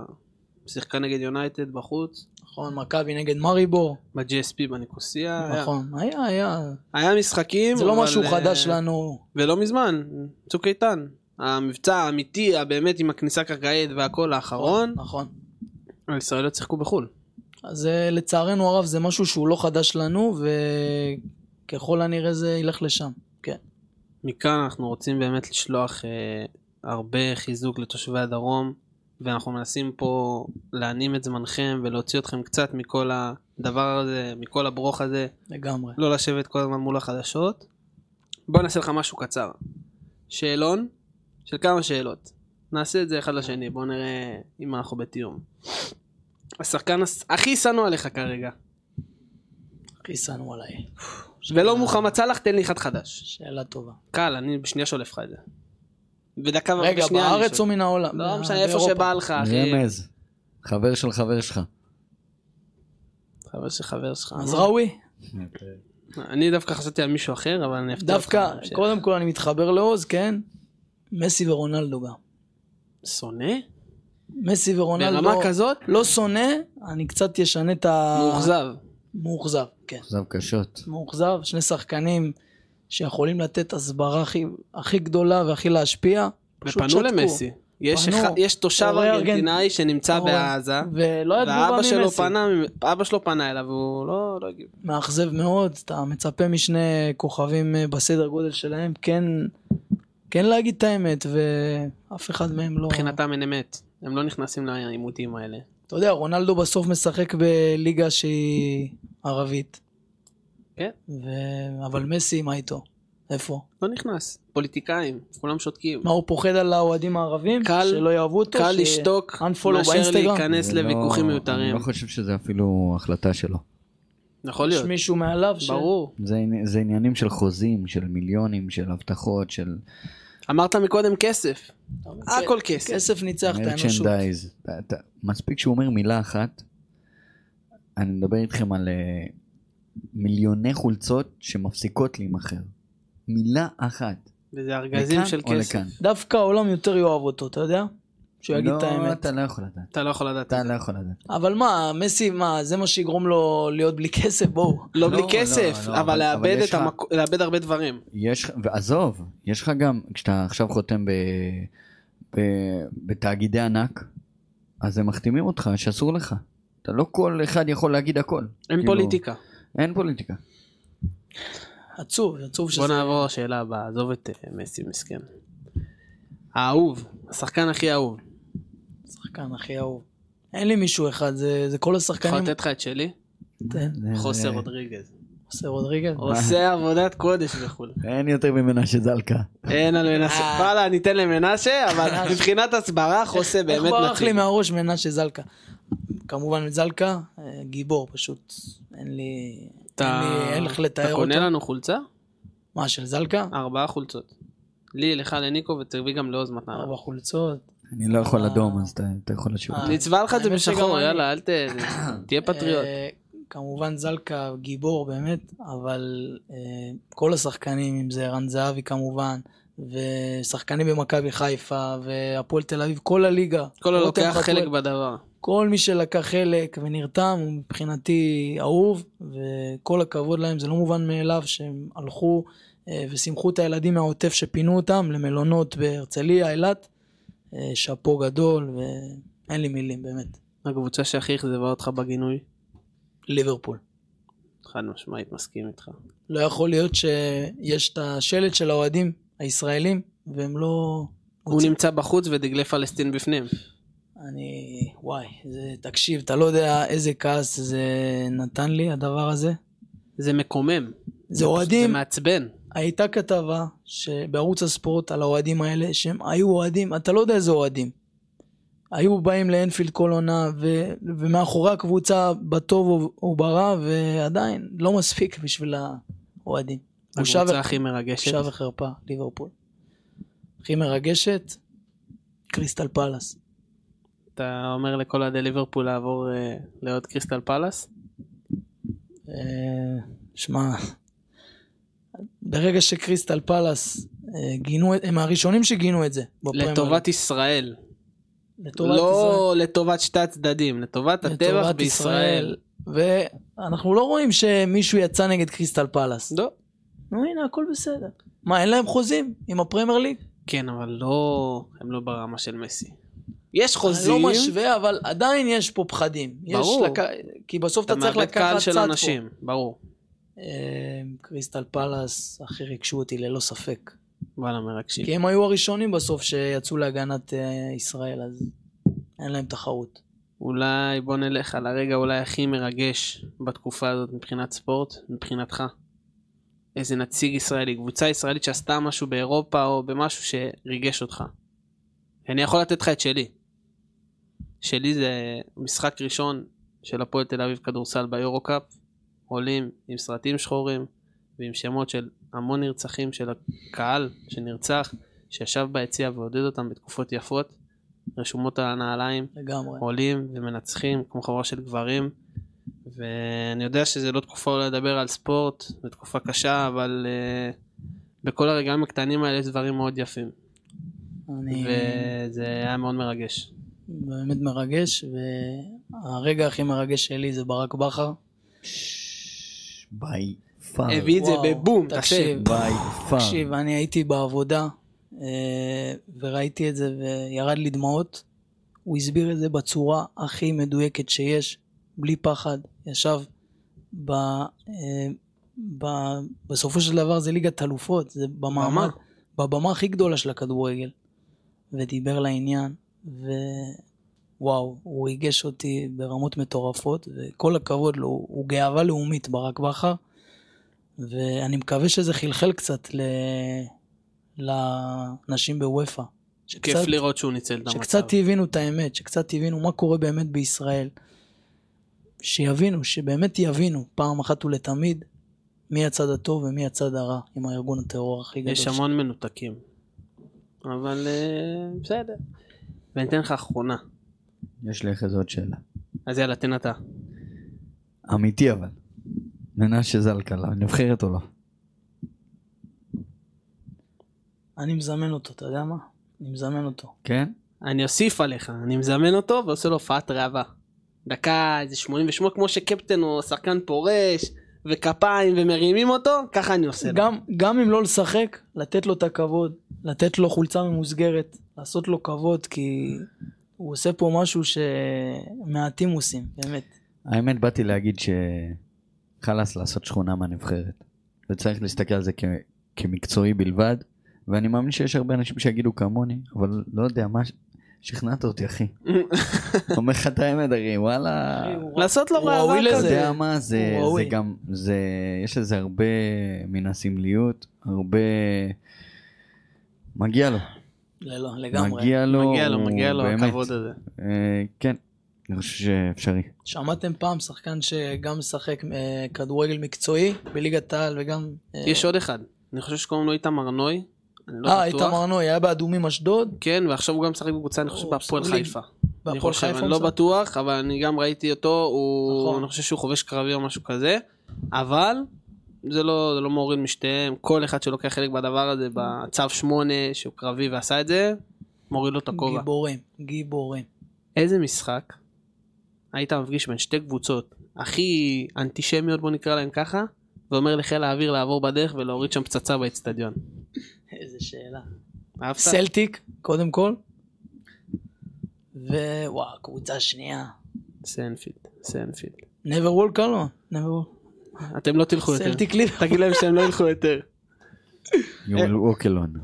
שיחקה נגד יונייטד בחוץ, נכון, מכבי נגד מריבור, ב-GSP בניקוסיה. נכון, היה, היה. היה משחקים, זה לא אבל, משהו אה, חדש לנו. ולא מזמן, צוק איתן. המבצע האמיתי, הבאמת עם הכניסה הקרקעית והכל האחרון, נכון. הישראליות שיחקו בחו"ל. אז אה, לצערנו הרב זה משהו שהוא לא חדש לנו, וככל הנראה זה ילך לשם. כן. מכאן אנחנו רוצים באמת לשלוח אה, הרבה חיזוק לתושבי הדרום, ואנחנו מנסים פה להנים את זמנכם ולהוציא אתכם קצת מכל הדבר הזה, מכל הברוך הזה, לגמרי. לא לשבת כל הזמן מול החדשות. בוא נעשה לך משהו קצר. שאלון של כמה שאלות. נעשה את זה אחד לשני, בוא נראה אם אנחנו בתיאום. השחקן הכי שנוא עליך כרגע. הכי שנוא עליי. ולא מוחמד סאלח, תן לי אחד חדש. שאלה טובה. קל, אני בשנייה שולף לך את זה. בדקה רגע, בשנייה אני בארץ. או מן העולם? לא אה, משנה, איפה. שבא לך, אחי. רמז. חבר של חבר שלך. חבר של חבר שלך. אז ראוי, אני דווקא חשבתי על מישהו אחר, אבל אני אפתיע אותך דווקא. קודם כל אני מתחבר לעוז, כן? מסי ורונלדו גם. שונא? מסי ורונלדו. ברמה כזאת? לא שונא, אני קצת אשנה את ה... מאוכזב. מאוכזב, כן. אכזב קשות. מאוכזב, שני שחקנים שיכולים לתת הסברה הכי, הכי גדולה והכי להשפיע. פשוט ופנו שתקו. למסי. יש, פנו. אחד, יש תושב ארגנטינאי שנמצא הורי- בעזה, ולא ואבא שלו. פנה, אבא שלו פנה אליו והוא לא, לא הגיב. מאכזב מאוד, אתה מצפה משני כוכבים אה, בסדר גודל שלהם, כן, כן להגיד את האמת, ואף אחד מהם לא... מבחינתם אין אמת. הם לא נכנסים לעימותים האלה. אתה יודע, רונלדו בסוף משחק בליגה שהיא ערבית. כן. ו... אבל מסי, מה איתו? איפה? לא נכנס. פוליטיקאים, כולם שותקים. מה, הוא פוחד על האוהדים הערבים? קל- שלא יאהבו אותו? קל ש- לשתוק מאשר? להיכנס זה לא- לוויכוחים אני מיותרים. לא חושב שזה אפילו החלטה שלו. יכול יש להיות, מישהו מעליו ש... ברור. זה, זה עניינים של חוזים, של מיליונים, של הבטחות, של אמרת מקודם כסף. הכל כסף. כסף ניצח את האנושות. מספיק שהוא אומר מילה אחת, אני מדבר איתכם על אה, מיליוני חולצות שמפסיקות להימכר. מילה אחת. וזה ארגזים לכאן של כסף. לכאן. דווקא העולם יותר יאהב אותו, אתה יודע? שהוא יגיד את לא, האמת. אתה לא יכול לדעת. אתה לא יכול לדעת. אתה לא יכול לדעת. אבל מה, מסי, מה, זה מה שיגרום לו להיות בלי כסף? בואו. לא לא, בלי לא, כסף, לא, אבל אבל- לאבד אבל יש את לך- לאבד הרבה דברים. יש, ועזוב, יש לך גם, כשאתה עכשיו חותם ב, ב, בתאגידי ענק, אז הם מחתימים אותך שאסור לך. אתה לא כל אחד יכול להגיד הכל. אין כאילו, פוליטיקה. אין פוליטיקה. עצוב, עצוב שזה... בוא נעבור לשאלה הבאה, עזוב את אה, מסי מסכן. האהוב, השחקן הכי אהוב. שחקן הכי אהוב. אין לי מישהו אחד, זה, זה כל יכול השחקנים. לתת לך את שלי? תן. חוסר זה- רודריגז. עושה רודריגז. [LAUGHS] עושה עבודת קודש בחו"ל. אין יותר ממנשה זלקה. אין על מנשה. אה. וואלה, ניתן למנשה, אבל מבחינת הסברה חוסה איך באמת ברח לי נציג. מהראש מנשה זלקה? כמובן זלקה, אה, גיבור פשוט. אין לי... אתה אין לי- אין אתה לתאר קונה אותו. לנו חולצה? מה, של זלקה? ארבעה חולצות. לי, לך, לניקו, ותביא גם לעוז מתנה. ארבע חולצות. אני לא יכול אה. אדום, אז אתה אתה יכול לשאול. אה. אותי. נצבע לך את זה בשחור. יאללה, אל ת... [COUGHS] תהיה פטריוט. אה, כמובן זלקה גיבור באמת, אבל אה, כל השחקנים, אם זה ערן זהבי כמובן, ושחקנים במכבי חיפה, והפועל תל אביב, כל הליגה. כל הלוקח חלק בדבר. כל מי שלקח חלק ונרתם הוא מבחינתי אהוב, וכל הכבוד להם, זה לא מובן מאליו שהם הלכו אה, ושימחו את הילדים מהעוטף שפינו אותם למלונות בהרצליה, אילת. אה, שאפו גדול, ואין לי מילים באמת. הקבוצה שהכי אכזבה אותך בגינוי? ליברפול. חד משמעית, מסכים איתך. לא יכול להיות שיש את השלט של האוהדים הישראלים, והם לא... הוא מוצאים- נמצא בחוץ ודגלי פלסטין בפנים. אני... וואי, זה... תקשיב, אתה לא יודע איזה כעס זה נתן לי, הדבר הזה. זה מקומם. זה זה אוהדים, מעצבן. הייתה כתבה בערוץ הספורט על האוהדים האלה, שהם היו אוהדים, אתה לא יודע איזה אוהדים. היו באים לאנפילד כל עונה, ו... ומאחורי הקבוצה בטוב וברע, ועדיין לא מספיק בשביל האוהדים. הקבוצה ו- הכי מרגשת. בושה וחרפה, ליברפול. הכי מרגשת, קריסטל פלאס. אתה אומר לכל אוהדי ליברפול לעבור אה, לעוד קריסטל פלאס? אה, שמע, ברגע שקריסטל פלאס אה, גינו, הם הראשונים שגינו את זה. לטובת ישראל. לטובת ישראל. לא לטובת שתי הצדדים, לטובת הטבח בישראל. ואנחנו לא רואים שמישהו יצא נגד קריסטל פלאס. לא. נו הנה הכל בסדר. מה אין להם חוזים עם הפרמייר ליג? כן, אבל לא, הם לא ברמה של מסי. יש אני חוזים, לא משווה אבל עדיין יש פה פחדים. ברור. לק... כי בסוף אתה אתה צריך מאבד קהל לקחת של צד אנשים, ברור. פה. אה, קריסטל פלאס הכי ריגשו אותי ללא ספק. וואלה, מרגשים. כי הם היו הראשונים בסוף שיצאו להגנת אה, ישראל אז אין להם תחרות. אולי בוא נלך על הרגע אולי הכי מרגש בתקופה הזאת מבחינת ספורט, מבחינתך. איזה נציג ישראלי, קבוצה ישראלית שעשתה משהו באירופה או במשהו שריגש אותך. אני יכול לתת לך את שלי. שלי זה משחק ראשון של הפועל תל אביב כדורסל ביורו קאפ. עולים עם סרטים שחורים ועם שמות של המון נרצחים של הקהל שנרצח, שישב ביציע ועודד אותם בתקופות יפות, רשומות על הנעליים. לגמרי. עולים ומנצחים כמו חבורה של גברים ואני יודע שזה לא תקופה אולי לדבר על ספורט, זו תקופה קשה אבל uh, בכל הרגעים הקטנים האלה יש דברים מאוד יפים אני וזה היה מאוד מרגש. באמת מרגש והרגע הכי מרגש שלי זה ברק בכר. ביי פאר. הביא את זה בבום, תקשיב. תקשיב. ביי פאר. תקשיב, אני הייתי בעבודה אה, וראיתי את זה וירד לי דמעות. הוא הסביר את זה בצורה הכי מדויקת שיש, בלי פחד. ישב ב... אה, ב... בסופו של דבר זה ליגת אלופות, זה במעמד, בבמה הכי גדולה של הכדורגל. ודיבר לעניין, ווואו, הוא ריגש אותי ברמות מטורפות, וכל הכבוד לו, הוא גאווה לאומית, ברק בכר. ואני מקווה שזה חלחל קצת ל... לאנשים בוופא. כיף לראות שהוא ניצל את המצב. שקצת הבינו את האמת, שקצת הבינו מה קורה באמת בישראל. שיבינו, שבאמת יבינו פעם אחת ולתמיד מי הצד הטוב ומי הצד הרע עם הארגון הטרור הכי גדול. יש המון מנותקים. אבל אה, בסדר. ואני אתן לך אחרונה. יש לי אחרי זה עוד שאלה. אז יאללה, תן אתה. אמיתי אבל. מנשה זלקלה, נבחרת או לא? אני מזמן אותו, אתה יודע מה? אני מזמן אותו. כן? אני אוסיף עליך, אני מזמן אותו ועושה לו הופעת ראווה. דקה איזה 88 כמו שקפטן או שחקן פורש וכפיים ומרימים אותו, ככה אני עושה לו. גם, גם אם לא לשחק, לתת לו את הכבוד, לתת לו חולצה ממוסגרת, לעשות לו כבוד, כי הוא עושה פה משהו שמעטים עושים, באמת. האמת באתי להגיד שחלאס לעשות שכונה מהנבחרת. וצריך להסתכל על זה כ... כמקצועי בלבד. ואני מאמין שיש הרבה אנשים שיגידו כמוני, אבל לא יודע, מה... שכנעת אותי אחי. [LAUGHS] אומר לך את האמת אחי, וואלה. לעשות לו ראווה ראוי אתה. כזה. יודע מה. זה גם, זה, יש לזה הרבה מן הסמליות, הרבה... מגיע לו, לא, לגמרי. מגיע לו, מגיע לו, מגיע לו באמת, הכבוד הזה. אה, כן, אני חושב שאפשרי. שמעתם פעם שחקן שגם משחק אה, כדורגל מקצועי בליגת העל וגם... אה, יש עוד אחד, אני חושב שקוראים לו איתמר נוי. לא אה. איתמר נוי, היה באדומים אשדוד, כן, ועכשיו הוא גם משחק בקבוצה, אני חושב, בהפועל. חיפה. אני בהפועל חיפה. אני לא. בטוח, אבל אני גם ראיתי אותו, הוא, נכון. אני חושב שהוא חובש קרבי או משהו כזה, אבל זה לא, זה לא מוריד משתיהם, כל אחד שלוקח חלק בדבר הזה, בצו 8, שהוא קרבי ועשה את זה, מוריד לו את הכובע. גיבורים, גיבורים. איזה משחק היית מפגיש בין שתי קבוצות הכי אנטישמיות, בוא נקרא להם ככה, ואומר לחיל האוויר לעבור בדרך ולהוריד שם פצצה באצטדיון. איזה שאלה. אהבת? סלטיק, קודם כל. ווואו, קבוצה שנייה. אנפילד, אנפילד. never walk alone, never walk. אתם לא תלכו יותר. סלטיק ליבר. תגיד להם שהם לא ילכו יותר. Never walk alone.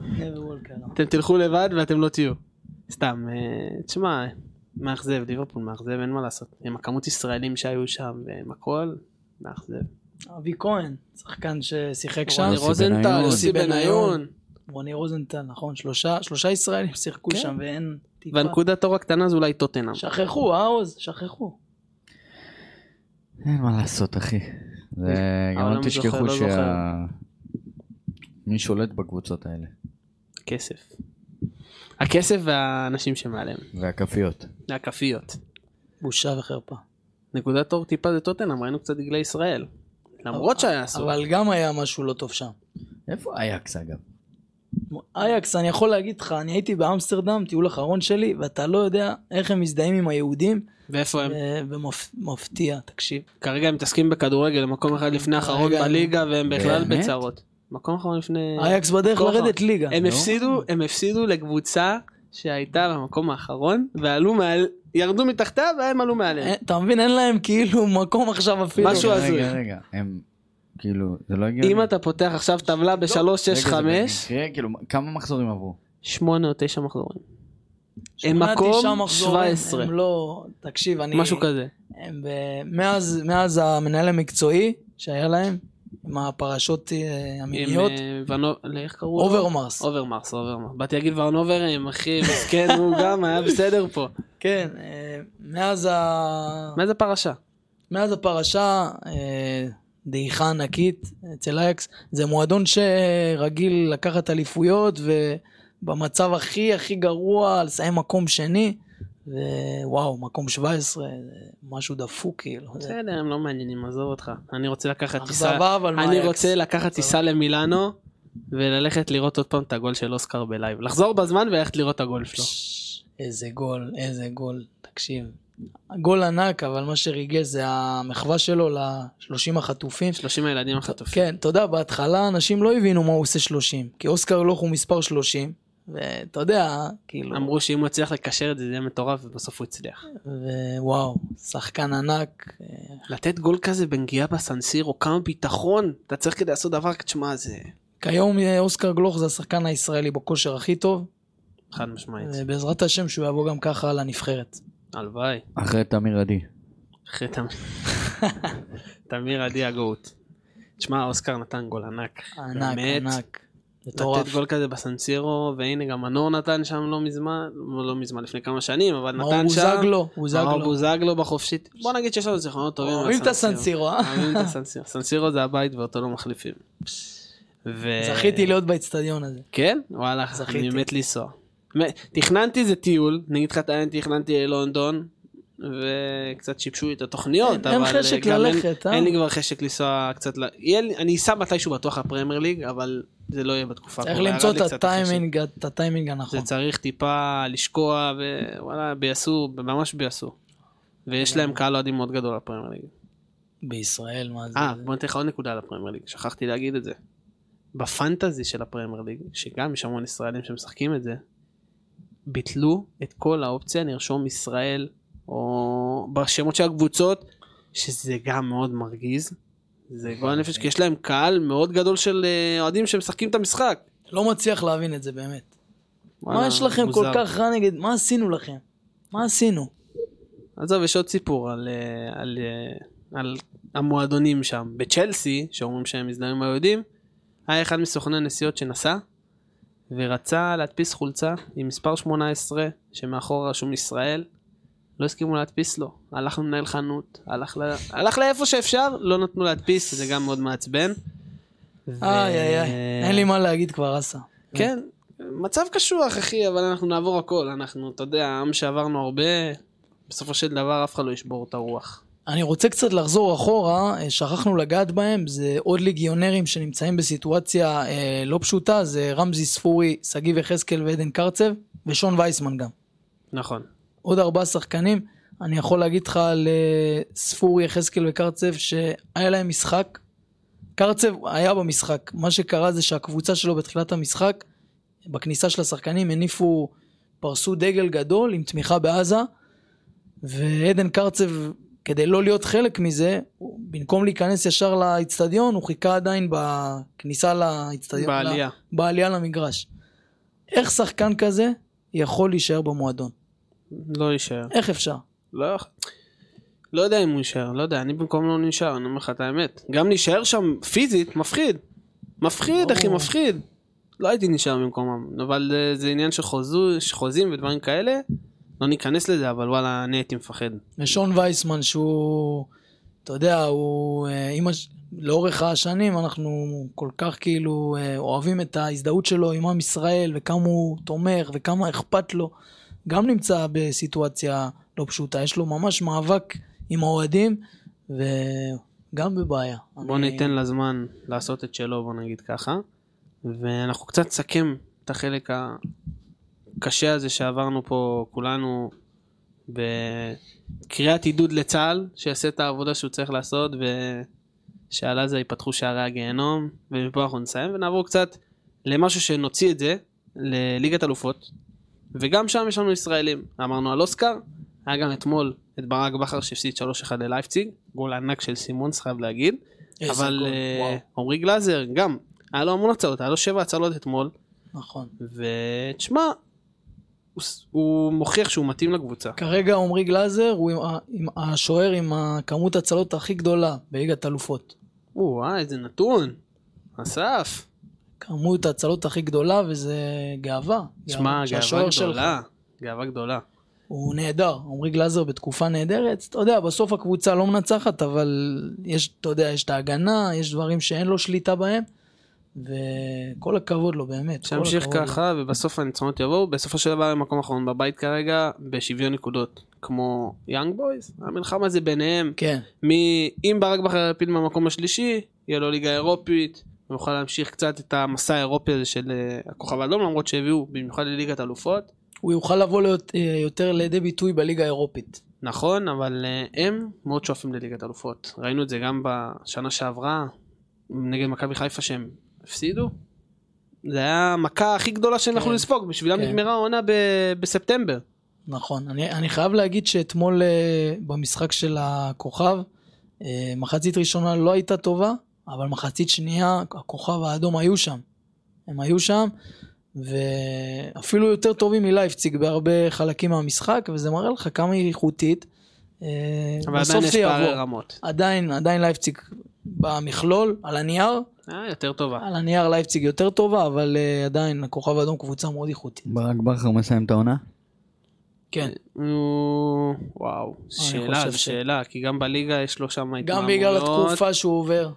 אתם תלכו לבד ואתם לא תהיו. סתם, אה, תשמע, מאכזב, ליברפול מאכזב, אין מה לעשות. עם הכמות ישראלים שהיו שם ועם הכל, מאכזב. אבי כהן, שחקן ששיחק שם. רוני רוזנטל. יוסי בניון. רוני רוזנטל, נכון, שלושה, שלושה ישראלים שיחקו כן. שם ואין טיפה. והנקודת אור הקטנה זה אולי טוטנאם. שכחו, אה עוז, שכחו. אין מה לעשות אחי. זה גם אל תשכחו לא שה... מי שולט בקבוצות האלה? הכסף. הכסף והאנשים שמעליהם. והכפיות. והכפיות. בושה וחרפה. נקודת אור טיפה זה טוטנאם, ראינו קצת דגלי ישראל. למרות שהיה אסור. אבל גם היה משהו לא טוב שם. איפה אייקס אגב? אייקס, אני יכול להגיד לך, אני הייתי באמסטרדם, טיול אחרון שלי, ואתה לא יודע איך הם מזדהים עם היהודים, ואיפה הם? ומפתיע, תקשיב. כרגע הם מתעסקים בכדורגל, מקום אחד לפני האחרון כרגע- בליגה, והם בכלל? בצרות. מקום אחרון לפני... אייקס בדרך לרדת ליגה. הם? הפסידו, הם הפסידו לקבוצה שהייתה במקום האחרון, ועלו מעל, ירדו מתחתיה והם עלו מעליהם. אה, אתה מבין, אין להם כאילו מקום עכשיו אפילו. משהו הזוי. רגע, רגע, הם, כאילו, זה לא הגיוני. אם אתה פותח עכשיו טבלה ב-3, 6, רגע, זה 5, במקרה, כאילו, כמה מחזורים עברו? 8 או 9 מחזורים. הם שמונה, מקום מחזורים, 17. הם לא, תקשיב, אני... משהו כזה. הם ב... מאז, מאז המנהל המקצועי שהיה להם, עם הפרשות אה, עם המיניות, אה, ונו... איך קראו לו? אוברמרס. אוברמרס, אוברמרס. באתי להגיד ורנוברים, אחי, מסכן, הוא גם היה בסדר פה. כן, אה, מאז, ה... מאיזה פרשה? מאז הפרשה, אה, דעיכה ענקית אצל אייקס, זה מועדון שרגיל לקחת אליפויות, ובמצב הכי הכי גרוע, לסיים מקום שני, ווואו, מקום 17, זה משהו דפוק כאילו. בסדר, הם לא מעניינים, עזוב אותך. אני רוצה לקחת טיסה, אכזבה, אבל מה אני אייאקס? רוצה לקחת טיסה למילאנו, וללכת לראות עוד פעם את הגול של אוסקר ב live. לחזור בזמן וללכת לראות את הגול שלו. איזה גול, איזה גול, תקשיב. גול ענק, אבל מה שריגש זה המחווה שלו ל-30 החטופים. 30 הילדים החטופים. כן, אתה יודע, בהתחלה אנשים לא הבינו מה הוא עושה 30, כי אוסקר גלוך הוא מספר 30, ואתה יודע, כאילו, אמרו שאם הוא יצליח לקשר את זה, זה יהיה מטורף, ובסוף הוא הצליח. ווואו, שחקן ענק, לתת גול כזה בנגיעה בסנסירו, כמה ביטחון אתה צריך כדי לעשות דבר, תשמע, זה כיום אוסקר גלוך זה השחקן הישראלי בכושר הכי טוב, חד משמעית. ובעזרת השם שהוא יבוא גם ככה לנבחרת. הלוואי. אחרי תמיר עדי. אחרי תמיר. [LAUGHS] תמיר עדי הגאות. תשמע, אוסקר נתן גול ענק. ענק, באמת. ענק. לתת מטורף. גול כזה בסנסירו, והנה גם מנור נתן שם לא מזמן, לא מזמן, לפני כמה שנים, אבל מאור נתן שם. בוזגלו, מאור בוזגלו. בוזגלו בחופשית. בוא נגיד שיש לנו זיכרונות טובים. אוהבים את הסנסירו, אה? אוהבים את הסנסירו. [LAUGHS] סנסירו זה הבית ואותו לא מחליפים. ו- זכיתי להיות באצטדיון הזה. כן? וואלה, זכיתי. אני מת לנסוע. תכננתי איזה טיול, אני אגיד לך את האמת, תכננתי ללונדון, וקצת שיבשו לי את התוכניות, אין- אין אבל חשק גם אין- ללכת, אה? אין לי כבר חשק לנסוע קצת, ל- יהיה אני אסע מתישהו בטוח לפרמייר ליג, אבל זה לא יהיה בתקופה צריך הקרובה, למצוא ירד לי את. הטיימינג, את הטיימינג הנכון. זה צריך טיפה לשקוע, ווואלה, ביאסו, ממש ביאסו. ויש להם קהל אוהדים מאוד גדול לפרמייר ליג. בישראל, מה זה? אה, בוא ניתן לך עוד נקודה על הפרמייר ליג, שכחתי להגיד את זה. בפנטזי של הפרמייר ליג, שגם יש המון ישראלים שמשחקים את זה, ביטלו את כל האופציה לרשום ישראל, או בשמות של הקבוצות, שזה גם מאוד מרגיז. זה גועל נפש, כי יש להם קהל מאוד גדול של אה, אוהדים שמשחקים את המשחק. לא מצליח להבין את זה באמת. מה יש לכם כל מוזר. כך רע נגד, מה עשינו לכם? מה עשינו? עזוב, יש עוד סיפור על, אה, על, אה, על המועדונים שם. בצ'לסי, שאומרים שהם מזדהים עם היהודים, היה אחד מסוכני הנסיעות שנסע, ורצה להדפיס חולצה עם מספר 18, שמאחור רשום ישראל. לא הסכימו להדפיס לו. הלך למנהל חנות, הלך, ל... הלך לאיפה שאפשר, לא נתנו להדפיס, זה גם מאוד מעצבן. ו- איי איי איי, אין לי מה להגיד כבר, אסה. כן, מצב קשוח אחי, אבל אנחנו נעבור הכל, אנחנו, אתה יודע, עם שעברנו הרבה, בסופו של דבר אף אחד לא ישבור את הרוח. אני רוצה קצת לחזור אחורה, אה, שכחנו לגעת בהם, זה עוד ליגיונרים שנמצאים בסיטואציה אה, לא פשוטה, זה רמזי ספורי, שגיב יחזקאל ועדן קרצב, ושון וייסמן גם. נכון. עוד ארבעה שחקנים, אני יכול להגיד לך על אה, ספורי, יחזקאל וקרצב, שהיה להם משחק. קרצב היה במשחק, מה שקרה זה שהקבוצה שלו בתחילת המשחק, בכניסה של השחקנים הניפו, פרסו דגל גדול עם תמיכה בעזה, ועדן קרצב, כדי לא להיות חלק מזה, הוא- במקום להיכנס ישר לאיצטדיון, הוא חיכה עדיין בכניסה לאיצטדיון, בעלייה. בעלייה למגרש. איך שחקן כזה יכול להישאר במועדון? לא יישאר. איך אפשר? לא לא יודע אם הוא יישאר, לא יודע, אני במקום לא נשאר, אני אומר לך את האמת. גם להישאר שם פיזית, מפחיד. מפחיד, אחי. מפחיד. לא הייתי נשאר במקומם, אבל אה, זה עניין של חוזים ודברים כאלה. לא ניכנס לזה, אבל וואלה, אני הייתי מפחד. ושון וייסמן שהוא, אתה יודע, הוא, אה, עם הש... לאורך השנים אנחנו כל כך כאילו אה, אוהבים את ההזדהות שלו עם עם ישראל וכמה הוא תומך וכמה אכפת לו. גם נמצא בסיטואציה לא פשוטה, יש לו ממש מאבק עם האוהדים וגם בבעיה. בוא אני- ניתן לזמן לעשות את שלו, בוא נגיד ככה. ואנחנו קצת נסכם את החלק הקשה הזה שעברנו פה כולנו בקריאת עידוד לצה"ל, שיעשה את העבודה שהוא צריך לעשות ושעל עזה ייפתחו שערי הגיהנום, ומפה אנחנו נסיים ונעבור קצת למשהו שנוציא את זה, לליגת אלופות, וגם שם יש לנו ישראלים. אמרנו על אוסקר, היה גם אתמול את ברק בכר שהפסיד 3-1 ללייפציג, גול ענק של סימונס חייב להגיד, אבל אה, עמרי גלאזר גם, היה לו המון הצלות, היה לו שבע הצלות אתמול, נכון. ותשמע, הוא, הוא מוכיח שהוא מתאים לקבוצה. כרגע עמרי גלאזר הוא עם עם השוער עם הכמות הצלות הכי גדולה בליגת אלופות. או, אה, איזה נתון. אסף, כמות ההצלות הכי גדולה וזה גאווה. תשמע, גאווה שהשוער שלך גדולה. גאווה גדולה. הוא נהדר, עמרי גלאזר בתקופה נהדרת, אתה יודע, בסוף הקבוצה לא מנצחת, אבל יש, אתה יודע, יש את ההגנה, יש דברים שאין לו שליטה בהם, וכל הכבוד לו, באמת. שימשיך הכבוד לו. ככה, ובסוף הניצחונות יבואו. בסופו של דבר הם מקום אחרון בבית כרגע, בשוויון נקודות. כמו יאנג בויז, המלחמה זה ביניהם. כן, מי, אם ברק בכר יפיל מהמקום השלישי, יהיה לו ליגה אירופית, הוא יוכל להמשיך קצת את המסע האירופי הזה של אה, הכוכב האדום, למרות שהביאו במיוחד לליגת אלופות. הוא יוכל לבוא להיות, אה, יותר לידי ביטוי בליגה האירופית. נכון, אבל אה, הם מאוד שואפים לליגת אלופות. ראינו את זה גם בשנה שעברה, נגד מכבי חיפה שהם הפסידו. זה היה המכה הכי גדולה שהם כן. לספוג, בשבילם כן. נגמרה העונה ב- בספטמבר. נכון, אני, אני חייב להגיד שאתמול אה, במשחק של הכוכב, אה, מחצית ראשונה לא הייתה טובה, אבל מחצית שנייה הכוכב האדום היו שם. הם היו שם, ואפילו יותר טובים מלייפציג בהרבה חלקים מהמשחק, וזה מראה לך כמה היא איכותית. אה, אבל עדיין יש פערי. רמות. עדיין, עדיין לייפציג במכלול, על הנייר, אה, יותר טובה. על הנייר לייפציג יותר טובה, אבל אה, עדיין הכוכב האדום קבוצה מאוד איכותית. ברק בכר מסיים את העונה? כן. נו, וואו, שאלה, שאלה, כי גם בליגה יש לו שם התמהמהויות. גם בגלל התקופה שהוא עובר.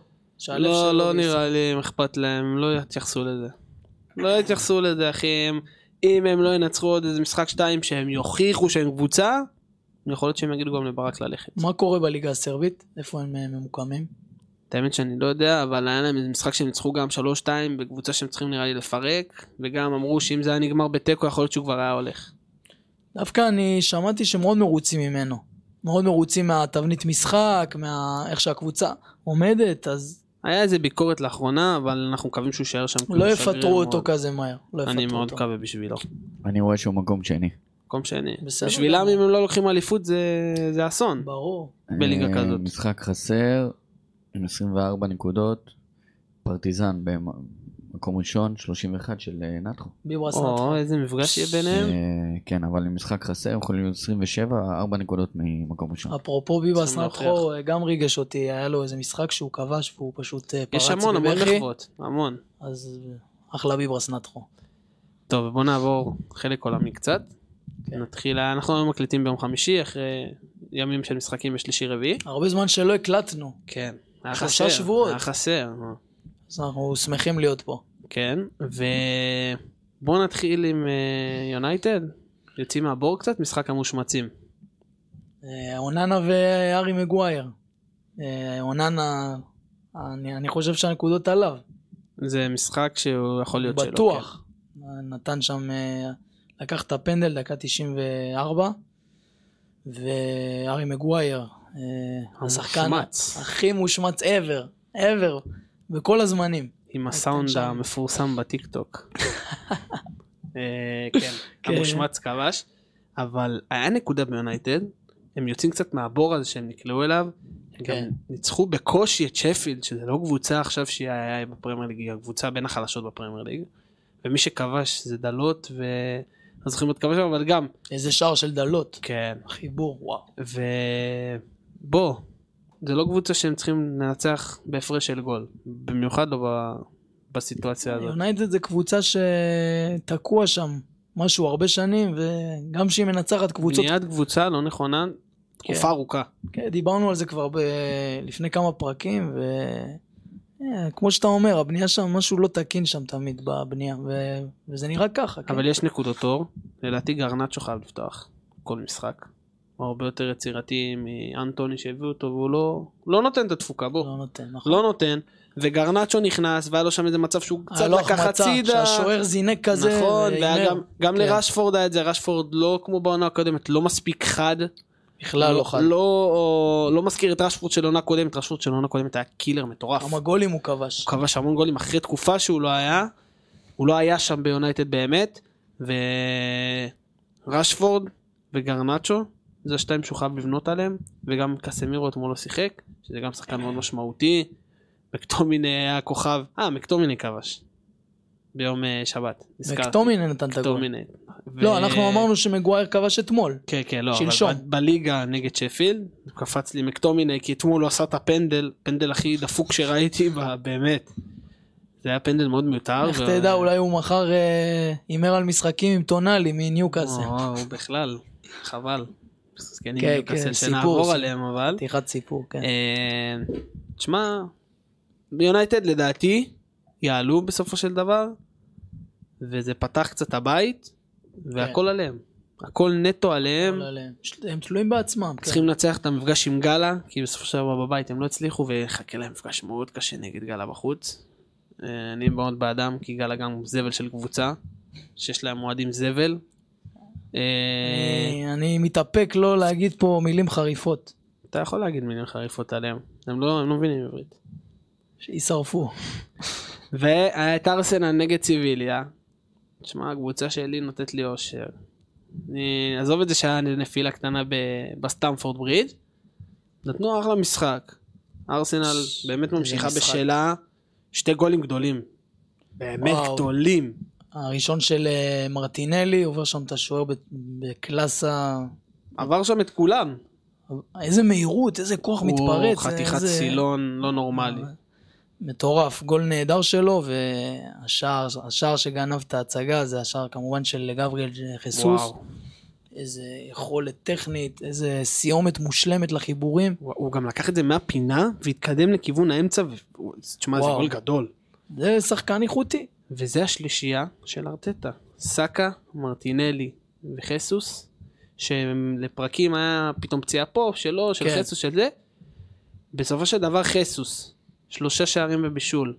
לא, לא. נראה לי אם אכפת להם, הם לא יתייחסו לזה. לא יתייחסו לזה, אחי, אם הם לא ינצחו עוד איזה משחק שתיים שהם יוכיחו שהם קבוצה, יכול להיות שהם יגידו גם לברק ללכת. מה קורה בליגה הסרבית? איפה הם אה, ממוקמים? את האמת שאני לא יודע, אבל היה להם איזה משחק שהם ניצחו גם 3-2 בקבוצה שהם צריכים נראה לי לפרק, וגם אמרו שאם זה היה נגמר בתיקו יכול להיות שהוא כבר היה הולך. דווקא אני שמעתי שמאוד מרוצים ממנו. מאוד מרוצים מהתבנית משחק, מאיך שהקבוצה עומדת, אז היה איזה ביקורת לאחרונה, אבל אנחנו מקווים שהוא יישאר שם. לא יפטרו אותו מאוד. כזה מהר. לא אני מאוד אותו. מקווה בשבילו. אני רואה שהוא מקום שני. מקום שני. בסדר בשבילם. אם הם לא לוקחים אליפות זה זה אסון. ברור. בליגה אה, כזאת. משחק חסר, עם 24 נקודות. פרטיזן במקום ראשון, 31 של אה, נטחו. ביברס או נטחו. איזה מפגש יהיה ביניהם. כן, אבל עם משחק חסר, הם יכולים להיות 27, 4 נקודות ממקום ראשון. אפרופו ביברס נטחו, אה, גם ריגש אותי, היה לו איזה משחק שהוא כבש והוא פשוט אה, פרץ יש המון המון בבכי, מחוות. המון. אז אחלה ביברס נטחו. טוב בוא נעבור חלק עולמי קצת. כן. נתחיל אנחנו היום מקליטים ביום חמישי אחרי ימים של משחקים בשלישי רביעי. הרבה זמן שלא הקלטנו, כן. היה שלושה חסר, שבועות. היה חסר. אז אנחנו שמחים להיות פה. כן. ובוא נתחיל עם יונייטד. יוצאים מהבור קצת משחק המושמצים. אה, אוננה וארי מגווייר. אה, אוננה, אני, אני חושב שהנקודות עליו, זה משחק שהוא יכול להיות שלו. כן. בטוח. נתן שם, אה, לקח את הפנדל דקה 94, וארי מגווייר, אה, השחקן המושמץ. הכי מושמץ ever, ever, בכל הזמנים. עם הסאונד שם. המפורסם בטיק טוק. [LAUGHS] אה, כן, כן. המושמץ כבש. אבל היה נקודה ביונייטד, הם יוצאים קצת מהבור הזה שהם נקלעו אליו. הם גם כן. ניצחו בקושי את שפילד, שזה לא קבוצה עכשיו שהיא היה בפרמייר ליג, היא הקבוצה בין החלשות בפרמייר ליג. ומי שכבש זה דלות ו... לא זוכרים את כבש אבל גם, איזה שער של דלות, כן. חיבור, וואו. ובוא, זה לא קבוצה שהם צריכים לנצח בהפרש של גול, במיוחד לא ב... בסיטואציה הזאת. יונייטד זה קבוצה שתקוע שם משהו הרבה שנים, וגם שהיא מנצחת קבוצות בניית קבוצה לא נכונה, תקופה ארוכה. כן, דיברנו על זה כבר ב... לפני כמה פרקים, וכמו שאתה אומר, הבנייה שם, משהו לא תקין שם תמיד בבנייה, ו... וזה נראה ככה. כן? אבל יש נקודות אור, לדעתי גרנצ'ו חייב לפתוח כל משחק. הוא הרבה יותר יצירתי מאנטוני שהביאו אותו, והוא לא, לא נותן את התפוקה, בוא. לא נותן, נכון. לא נותן, וגרנצ'ו נכנס, והיה לו שם איזה מצב שהוא קצת היה לו לקח הצידה. שהשוער זינק כזה. נכון, והיה. גם, גם כן. לרשפורד היה את זה, רשפורד לא כמו בעונה הקודמת, לא מספיק חד. בכלל לא חד. לא, לא מזכיר את רשפורד של עונה קודמת, רשפורד של עונה קודמת היה קילר מטורף. כמה גולים הוא כבש. הוא כבש המון גולים אחרי תקופה שהוא לא היה, הוא לא היה שם ביונייטד באמת, ורשפורד וגרנצ'ו, זה השתיים שהוא חייב לבנות עליהם, וגם קסמירו אתמול לא שיחק, שזה גם שחקן מאוד משמעותי, מקטומיני היה כוכב, אה מקטומיני כבש, ביום אה, שבת. מקטומיני נתן את הגול. מקטומיני. ו- לא, אנחנו אמרנו שמגווייר כבש אתמול. כן, כן, לא, שלשום. אבל בליגה נגד שפילד, קפץ לי מקטומיני, כי אתמול הוא עשה את הפנדל, פנדל הכי דפוק שראיתי, ב- באמת. זה היה פנדל מאוד מיותר. איך ו- תדע, אולי הוא מחר אה, הימר על משחקים עם טונאלי מניוקאסל. או, הוא בכלל, חבל. זקנים כן, כן, שנעבור סיפור. עליהם, אבל. פתיחת סיפור, כן. אה, תשמע, ביונייטד לדעתי יעלו בסופו של דבר, וזה פתח קצת הבית, והכל עליהם. הכל נטו עליהם. הם תלויים בעצמם. כן. צריכים לנצח את המפגש עם גאלה, כי בסופו של דבר בבית הם לא הצליחו, ויחכה להם מפגש מאוד קשה נגד גאלה בחוץ. אה, אני מאוד בעדם, כי גאלה גם זבל של קבוצה, שיש להם אוהדים זבל. אה, אני- אני מתאפק לא להגיד פה מילים חריפות. אתה יכול להגיד מילים חריפות עליהם, הם לא הם לא מבינים עברית. שישרפו. והיה את ארסנל נגד סיביליה. תשמע, הקבוצה שלי נותנת לי אושר. אני עזוב את זה שהיה נפילה קטנה בסטמפורד ברידג'. נתנו אחלה משחק. ארסנל באמת ממשיכה. בשלה. שתי גולים גדולים. באמת וואו. גדולים. הראשון של אה, מרטינלי עובר שם את השוער בקלאסה... עבר שם את כולם. איזה מהירות, איזה כוח מתפרץ. הוא חתיכת איזה- סילון לא נורמלי. מטורף, גול נהדר שלו, והשער השער שגנב את ההצגה זה השער כמובן של גבריאל חיסוס. וואו. איזה יכולת טכנית, איזה סיומת מושלמת לחיבורים. הוא הוא גם לקח את זה מהפינה והתקדם לכיוון האמצע. ו- תשמע, זה. גול גדול. זה שחקן איכותי. וזה השלישייה של ארטטה. סאקה, מרטינלי וחסוס, שלפרקים היה פתאום פציעה פה, שלו, של כן. חסוס, של זה. בסופו של דבר חסוס, שלושה שערים ובישול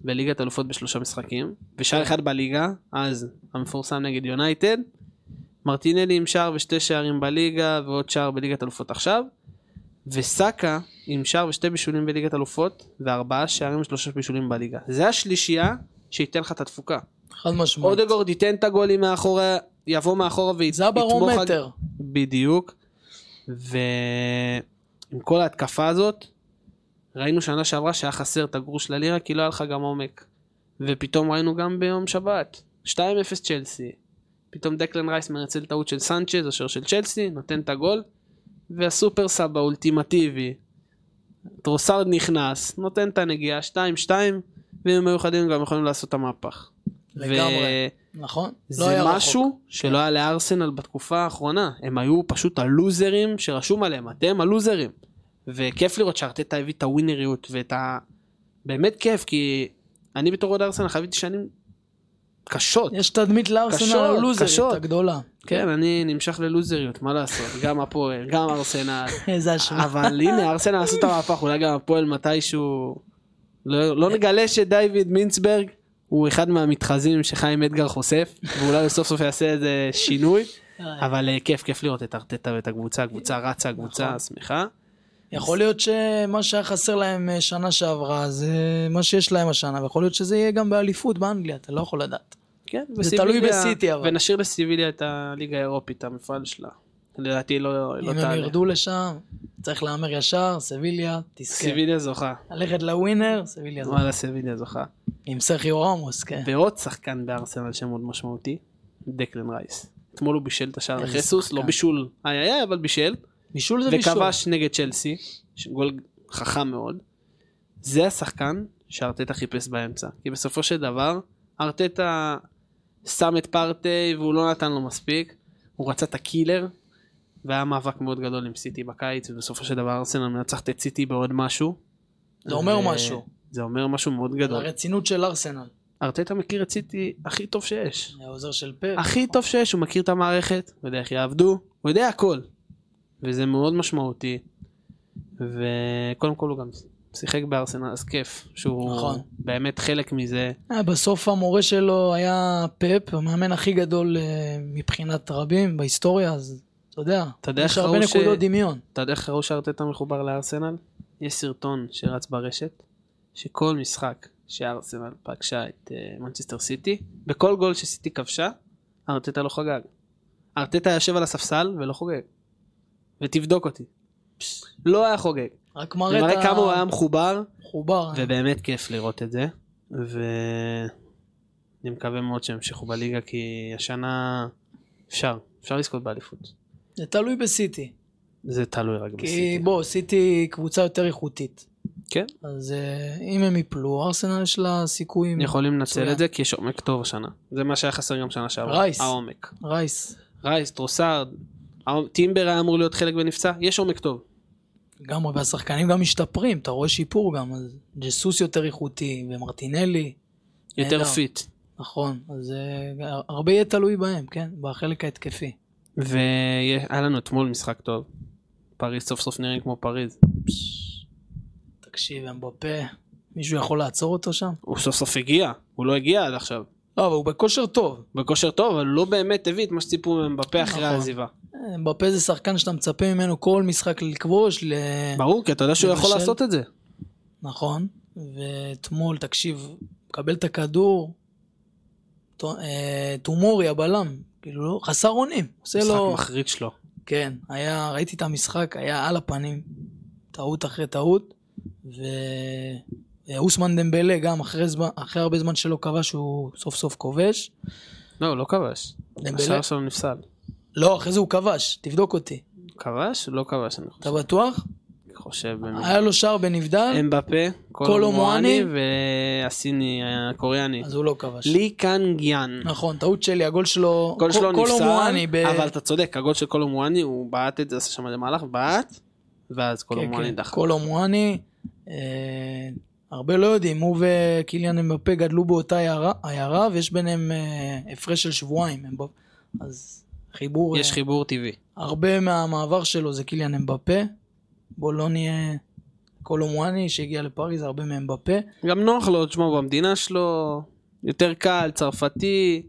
בליגת אלופות בשלושה משחקים, ושער אחד בליגה, אז המפורסם נגד יונייטד. מרטינלי עם שער ושתי שערים בליגה, ועוד שער בליגת אלופות עכשיו. וסאקה עם שער ושתי בישולים בליגת אלופות, וארבעה שערים ושלושה בישולים בליגה. זה השלישייה שייתן לך את התפוקה. חד משמעית. אודגורד ייתן את הגולים מאחורה, יבוא מאחורה ויתמוך... זה הברומטר. בדיוק. ועם כל ההתקפה הזאת, ראינו שנה שעברה שהיה חסר את הגרוש ללירה, כי לא היה לך גם עומק. ופתאום ראינו גם ביום שבת, 2-0 צ'לסי. פתאום דקלן רייס מנצל טעות של סנצ'ז, השוער של צ'לסי, נותן את הגול, וה super sub האולטימטיבי, טרוסארד נכנס, נותן את הנגיעה 2-2, ואם הם היו חדים גם יכולים לעשות את המהפך. לגמרי. נכון? לא זה רחוק. משהו שלא היה לארסנל בתקופה האחרונה. הם היו פשוט הלוזרים שרשום עליהם, אתם הלוזרים. וכיף לראות שארטטה הביא את הווינריות ואת ה... באמת כיף, כי אני בתור אוהד ארסנל חוויתי שנים קשות. יש תדמית לארסנל הלוזרית. הגדולה. כן, אני נמשך ללוזריות, מה לעשות? גם הפועל, גם ארסנל. [LAUGHS] איזה אשמה. אבל הנה, ארסנל עשו את המהפך, אולי גם הפועל מתישהו... לא, לא נגלה שדייוויד מינצברג הוא אחד מהמתחזים שחיים אדגר חושף, ואולי סוף סוף יעשה איזה שינוי, אבל אה, כיף, כיף לראות את ארטטה ואת הקבוצה, הקבוצה רצה, הקבוצה נכון. שמחה. יכול להיות שמה שהיה חסר להם אה, שנה שעברה זה מה שיש להם השנה, ויכול להיות שזה יהיה גם באליפות באנגליה, אתה לא יכול לדעת. כן, זה תלוי בסיטי, אבל. ונשאיר לסיביליה את הליגה האירופית, המפעל שלה. לדעתי לא, לא אם הם תעלה. ירדו לשם, צריך להמר ישר, סביליה, תזכה. סיביליה זוכה. ללכת לווינר, סביליה זוכה. וואלה, סיביליה זוכה. עם סרחיו רמוס, כן. ועוד שחקן בארסנל שמאוד משמעותי, דקלן רייס. אתמול הוא בישל את השער לחסוס. לא בישול, איי איי, אבל בישל, בישול זה בישול. וכבש נגד צ'לסי, גול חכם מאוד. זה השחקן שארטטה חיפש באמצע. כי בסופו של דבר, ארטטה שם את פרטי והוא לא נתן לו מספיק. הוא רצה את הקילר, והיה מאבק מאוד גדול עם סיטי בקיץ, ובסופו של דבר ארסנל מנצחת את סיטי בעוד משהו. זה אומר ו- משהו. זה אומר משהו מאוד גדול. הרצינות של ארסנל. ארטטה מכיר את סיטי הכי טוב שיש. העוזר של פפ. הכי טוב שיש, הוא מכיר את המערכת, הוא יודע איך יעבדו, הוא יודע הכל. וזה מאוד משמעותי. וקודם כל הוא גם שיחק בארסנל, אז כיף שהוא נכון. באמת חלק מזה. אה, בסוף המורה שלו היה פפ, המאמן הכי גדול אה, מבחינת רבים בהיסטוריה, אז אתה יודע, אתה יודע יש הרבה ש- נקודות דמיון. אתה יודע איך ראו שארטטה מחובר לארסנל? יש סרטון שרץ ברשת, שכל משחק שארסנל פגשה את אה, מנצ'סטר סיטי, בכל גול שסיטי כבשה, ארטטה לא חגג. ארטטה יושב על הספסל ולא חוגג. ותבדוק אותי. לא היה חוגג. רק מראה את מראה כמה הוא היה מחובר, המחובר. ובאמת כיף לראות את זה. ואני מקווה מאוד שהם ימשיכו בליגה, כי השנה אפשר, אפשר לזכות באליפות. זה תלוי בסיטי. זה תלוי רק כי בסיטי. בוא, סיטי קבוצה יותר איכותית. כן. אז אה, אם הם יפלו, ארסנל יש לה סיכויים. יכולים לנצל. את זה כי יש עומק טוב השנה. זה מה שהיה חסר גם שנה שעברה. רייס. העומק. רייס, רייס, טרוסארד, טימבר היה אמור להיות חלק ונפצע, יש עומק טוב. לגמרי, והשחקנים גם משתפרים, אתה רואה שיפור גם, אז ג'סוס יותר איכותי, ומרטינלי, יותר. fit. נכון, אז אה, הרבה יהיה תלוי בהם, כן, בחלק ההתקפי. והיה לנו אתמול משחק טוב. פריז סוף סוף נראים כמו פריז. תקשיב, הם בפה, מישהו יכול לעצור אותו שם? הוא סוף סוף הגיע, הוא לא הגיע עד עכשיו. לא, אבל הוא בכושר טוב. בכושר טוב, אבל לא באמת הביא את מה שציפו ממנו בפה אחרי נכון. העזיבה. אה, בפה זה שחקן שאתה מצפה ממנו כל משחק לכבוש, ל... ברור, כי אתה יודע שהוא יכול. לעשות את זה. נכון, ואתמול, תקשיב, מקבל את הכדור, ט- אה, טומורי הבלם, כאילו לא, חסר אונים, עושה משחק לו, מחריד שלו. כן, היה, ראיתי את המשחק, היה על הפנים, טעות אחרי טעות, ואוסמן דמבלה גם אחרי, זמן, אחרי הרבה זמן שלא כבש, הוא סוף סוף כובש. לא, הוא לא כבש. דמבלה? השער שלו נפסל. לא, אחרי זה הוא כבש, תבדוק אותי. כבש? לא כבש, אני אתה בטוח? חושב. היה לו שער בנבדל, אמבפה, קולו קולו מואני, מואני והסיני הקוריאני. אז הוא לא כבש. לי קנגיאן. נכון, טעות שלי, הגול שלו, הגול שלו נפסל, ב- אבל אתה צודק, הגול של קולו מואני, הוא בעט את זה, עשה שם איזה מהלך, בעט, ואז כן, מואני כן, דחה. קולו מואני, אה, הרבה לא יודעים, הוא וקיליאן אמבפה גדלו באותה עיירה, ויש ביניהם אה, הפרש של שבועיים, אז חיבור, יש אה, חיבור טבעי. הרבה מהמעבר שלו זה קיליאן אמבפה, בוא לא נהיה קולו מואני שהגיע לפריז, הרבה מאמבפה, גם נוח לו, תשמע, במדינה שלו, יותר קל, צרפתי,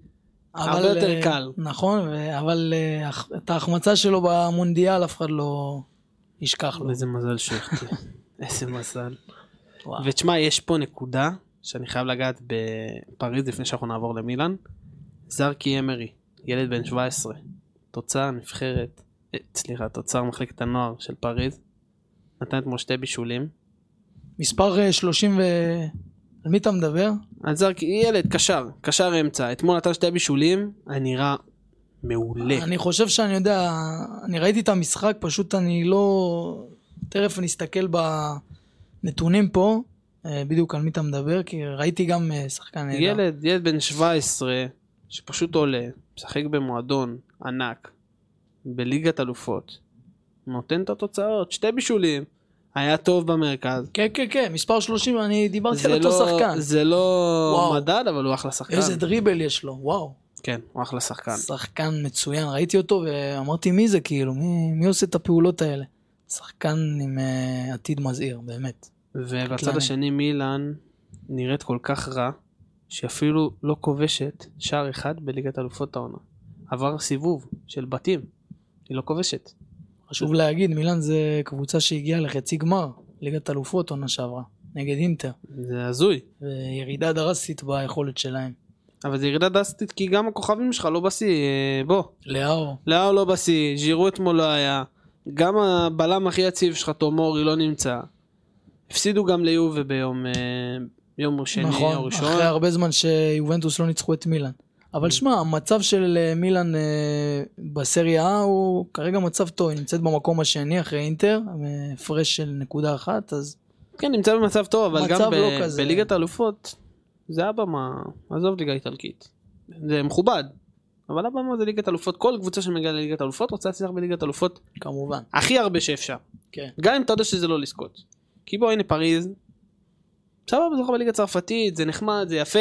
הרבה אבל, יותר אה, קל. נכון, אבל אה, את ההחמצה שלו במונדיאל אף אחד לא ישכח לו. איזה מזל שהוא החטיא. [LAUGHS] איזה מזל. ותשמע, יש פה נקודה שאני חייב לגעת בפריז לפני שאנחנו נעבור למילאן. זרקי אמרי, ילד בן 17, תוצר נבחרת, אה, סליחה, תוצר מחלקת הנוער של פריז, נתן אתמול שתי בישולים. מספר אה, 30 ו... על מי אתה מדבר? אז זרקי, ילד, קשר, קשר אמצע, אתמול נתן שתי בישולים, היה נראה מעולה. אני חושב שאני יודע, אני ראיתי את המשחק, פשוט אני לא... תכף נסתכל בנתונים פה, אה, בדיוק על מי אתה מדבר, כי ראיתי גם אה, שחקן נהדר. ילד, ילד בן 17, שפשוט עולה, משחק במועדון ענק, בליגת אלופות, נותן את התוצאות, שתי בישולים, היה טוב במרכז. כן, כן, כן, מספר 30, אני דיברתי על אותו לא, שחקן. זה לא וואו. מדד, אבל הוא אחלה שחקן. איזה דריבל יש לו, וואו. כן, הוא אחלה שחקן. שחקן מצוין, ראיתי אותו ואמרתי מי זה כאילו, מי, מי עושה את הפעולות האלה? שחקן עם uh, עתיד מזהיר, באמת. ובצד. השני מילאן נראית כל כך רע, שאפילו לא כובשת שער אחד בליגת אלופות העונה. עבר סיבוב של בתים, היא לא כובשת. חשוב להגיד, מילאן זה קבוצה שהגיעה לחצי גמר, ליגת אלופות עונה שעברה, נגד אינטר, זה הזוי. וירידה דרסטית ביכולת שלהם. אבל זה ירידה דסטית כי גם הכוכבים שלך לא בשיא, אה, בוא. לאהו, לאו לא בשיא, ז'ירו אתמול לא היה. גם הבלם הכי יציב שלך, תומורי, לא נמצא. הפסידו גם ליובה ביום אה, יום שני או נכון, ראשון. אחרי הרבה זמן שיובנטוס לא ניצחו את מילאן. אבל שמע, המצב של אה, מילאן אה, בסריה A הוא כרגע מצב טוב, היא נמצאת במקום השני אחרי אינטר, אה, הפרש של נקודה אחת, אז כן, נמצא במצב טוב, אבל גם ב- לא כזה. בליגת האלופות, זה הבמה, עזוב ליגה איטלקית. זה מכובד. אבל הבמה זה ליגת אלופות, כל קבוצה שמגיעה לליגת אלופות רוצה להצליח בליגת אלופות כמובן, הכי הרבה שאפשר. כן. גם אם אתה יודע שזה לא לזכות. כי בוא הנה פריז, סבבה זוכה בליגה הצרפתית, זה נחמד, זה יפה,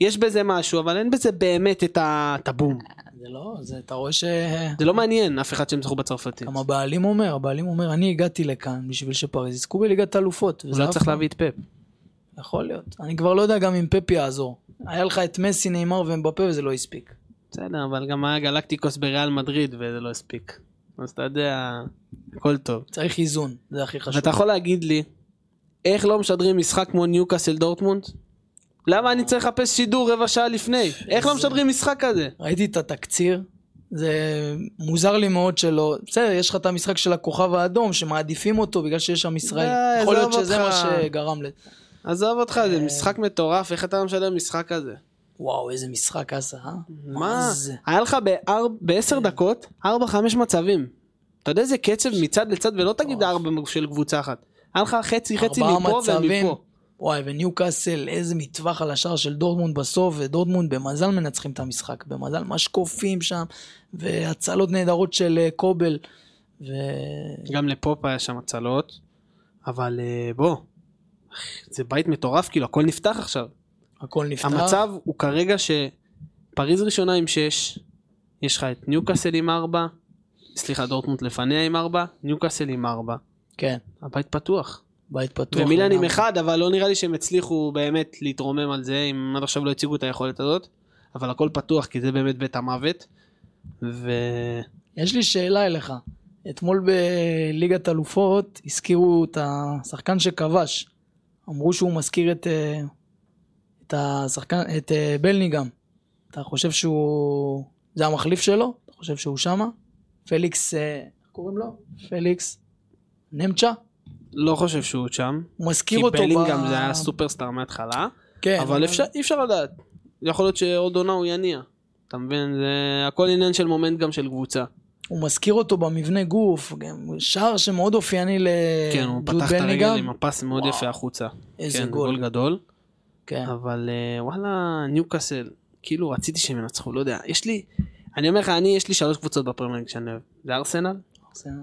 יש בזה משהו, אבל אין בזה באמת את הבום. זה לא, זה, אתה רואה ש... זה לא מעניין אף אחד שהם זכו בצרפתית. גם הבעלים אומר, הבעלים אומר, אני הגעתי לכאן בשביל שפריז יזכו בליגת האלופות. הוא לא צריך להביא את פפ. יכול להיות. אני כבר לא יודע גם אם פפי יעזור. היה לך את מסי, נאמר ומבפה וזה לא הספיק. בסדר, אבל גם היה גלקטיקוס בריאל מדריד וזה לא הספיק. אז אתה יודע, הכל טוב. צריך איזון, זה הכי חשוב. ואתה יכול להגיד לי, איך לא משדרים משחק כמו ניוקאסל דורטמונד? למה אני צריך לחפש שידור רבע שעה לפני? איך לא משדרים משחק כזה? ראיתי את התקציר, זה מוזר לי מאוד שלא, בסדר, יש לך את המשחק של הכוכב האדום שמעדיפים אותו בגלל שיש שם ישראל. די, יכול להיות שזה. מה שגרם לזה. עזוב אותך, זה משחק מטורף, איך אתה לא משדר משחק כזה? וואו, איזה משחק עשה, אה? מה? היה לך בעשר דקות, ארבע חמש מצבים. אתה יודע איזה קצב מצד לצד, ולא תגיד ארבע של קבוצה אחת. היה לך חצי חצי מפה. ומפה. וואי, וניוקאסל, איזה מטווח על השער של דורטמונד בסוף, ודורטמונד במזל מנצחים את המשחק, במזל משקופים שם, והצלות נהדרות של אה, קובל, ו... גם לפופ היה שם הצלות, אבל אה, בוא, זה בית מטורף, כאילו הכל נפתח עכשיו. הכל נפתח. המצב הוא כרגע שפריז ראשונה עם 6, יש לך את ניוקאסל עם 4, סליחה דורטמונד לפניה עם 4, ניוקאסל עם 4. כן, הבית פתוח. בית פתוח. ומילן עם. 1, אבל לא נראה לי שהם הצליחו באמת להתרומם על זה, אם עד עכשיו לא הציגו את היכולת הזאת. אבל הכל פתוח, כי זה באמת בית המוות. ו... יש לי שאלה אליך. אתמול בליגת אלופות הזכירו את השחקן שכבש. אמרו שהוא מזכיר את, אה, את השחקן, את אה, בלינגהם. אתה חושב שהוא... זה המחליף שלו? אתה חושב שהוא שמה? פליקס, אה, איך קוראים לו? פליקס נמצ'ה? לא חושב שהוא שם. הוא מזכיר כי אותו בלינגהם זה היה סופרסטאר מההתחלה. כן, אבל אפשר, אי אפשר לדעת. יכול להיות שעוד עונה הוא יגיע. אתה מבין? זה הכל עניין של מומנט גם של קבוצה. הוא מזכיר אותו במבנה גוף, גם שער שמאוד אופייני כן, הוא לג'וד פתח את הרגל בלניגם. עם הפס מאוד וואו. יפה החוצה. איזה כן, גול. גול גדול. כן. אבל אה, וואלה, ניוקאסל, כאילו רציתי שהם ינצחו, לא יודע. יש לי, אני אומר לך, אני, יש לי שלוש קבוצות בפרמייר ליג שאני אוהב. זה ארסנל,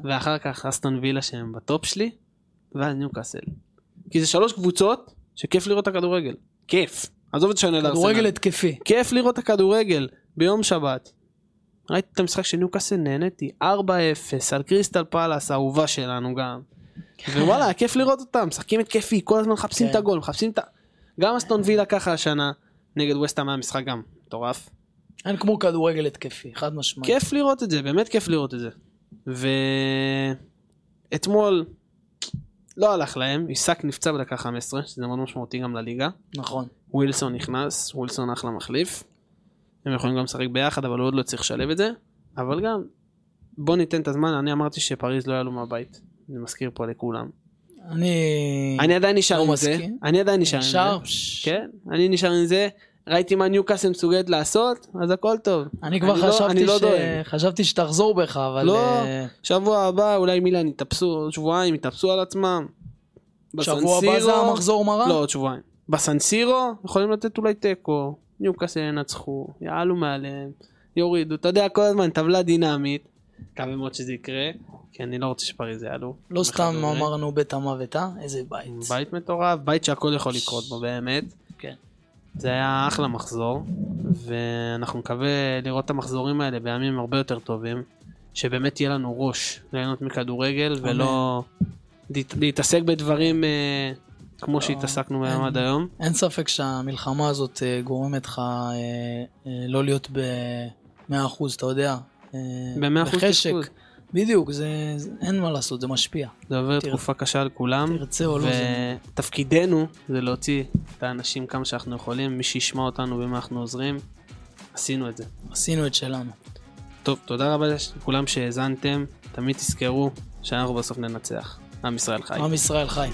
ואחר כך אסטון וילה שהם בטופ שלי, ואז ניוקאסל. כי זה שלוש קבוצות שכיף לראות את הכדורגל. כיף. עזוב את שאני על כדורגל. התקפי. כיף לראות את הכדורגל ביום שבת. ראיתי את המשחק של ניוקאסל, נהניתי 4-0 על קריסטל פאלאס, האהובה שלנו גם. ווואלה, היה כיף לראות אותם, משחקים התקפי, כל הזמן מחפשים כן. את הגול, מחפשים את ה... גם אסטון וילה ככה השנה, נגד וסטהאם היה משחק גם מטורף. אין כמו כדורגל התקפי, חד משמעית. כיף לראות את זה, באמת כיף לראות את זה. ואתמול לא הלך להם, עיסק נפצע בדקה 15, שזה מאוד משמעותי גם לליגה. נכון. ווילסון נכנס, ווילסון אחלה מחליף. הם יכולים גם לשחק ביחד, אבל הוא עוד לא צריך לשלב את זה. אבל גם, בוא ניתן את הזמן, אני אמרתי שפריז לא יעלו מהבית. אני מזכיר פה לכולם. אני... אני עדיין נשאר לא עם זה. מסכים. אני עדיין נשאר עם? זה. כן, אני נשאר עם זה. ראיתי מה ניוקאסל מסוגלת לעשות, אז הכל טוב. אני כבר לא- חשבתי אני לא ש- דואג. חשבתי שתחזור בך, אבל... לא, אה, שבוע הבא אולי מילן יתאפסו, שבועיים יתאפסו על עצמם. שבוע הבא זה המחזור מרה? לא, עוד שבועיים. בסנסירו יכולים לתת אולי תיקו, ניוקאסל ינצחו, יעלו מעליהם, יורידו, אתה יודע, כל הזמן טבלה דינמית. מקווה מאוד שזה יקרה, כי אני לא רוצה שפריז יעלו. לא סתם. אמרנו בית המוות, אה? איזה בית. בית מטורף, בית שהכל יכול לקרות בו באמת. כן. זה היה אחלה מחזור, ואנחנו נקווה לראות את המחזורים האלה בימים הרבה יותר טובים, שבאמת יהיה לנו ראש ליהנות מכדורגל, ולא להת- להתעסק בדברים אה, כמו שהתעסקנו בהם. עד היום. אין ספק שהמלחמה הזאת אה, גורמת לך אה, אה, לא להיות ב-100%, אתה יודע. אה, ב-100% בחשק. תפקוד. בדיוק, זה, זה- אין מה לעשות, זה משפיע. זה עובר תראה. תקופה קשה על כולם, תרצה או לא. ותפקידנו זה להוציא את האנשים כמה שאנחנו יכולים, מי שישמע אותנו במה אנחנו עוזרים, עשינו את זה. עשינו את שלנו. טוב, תודה רבה לכולם שהאזנתם, תמיד תזכרו שאנחנו בסוף ננצח. עם ישראל חי. עם ישראל חי.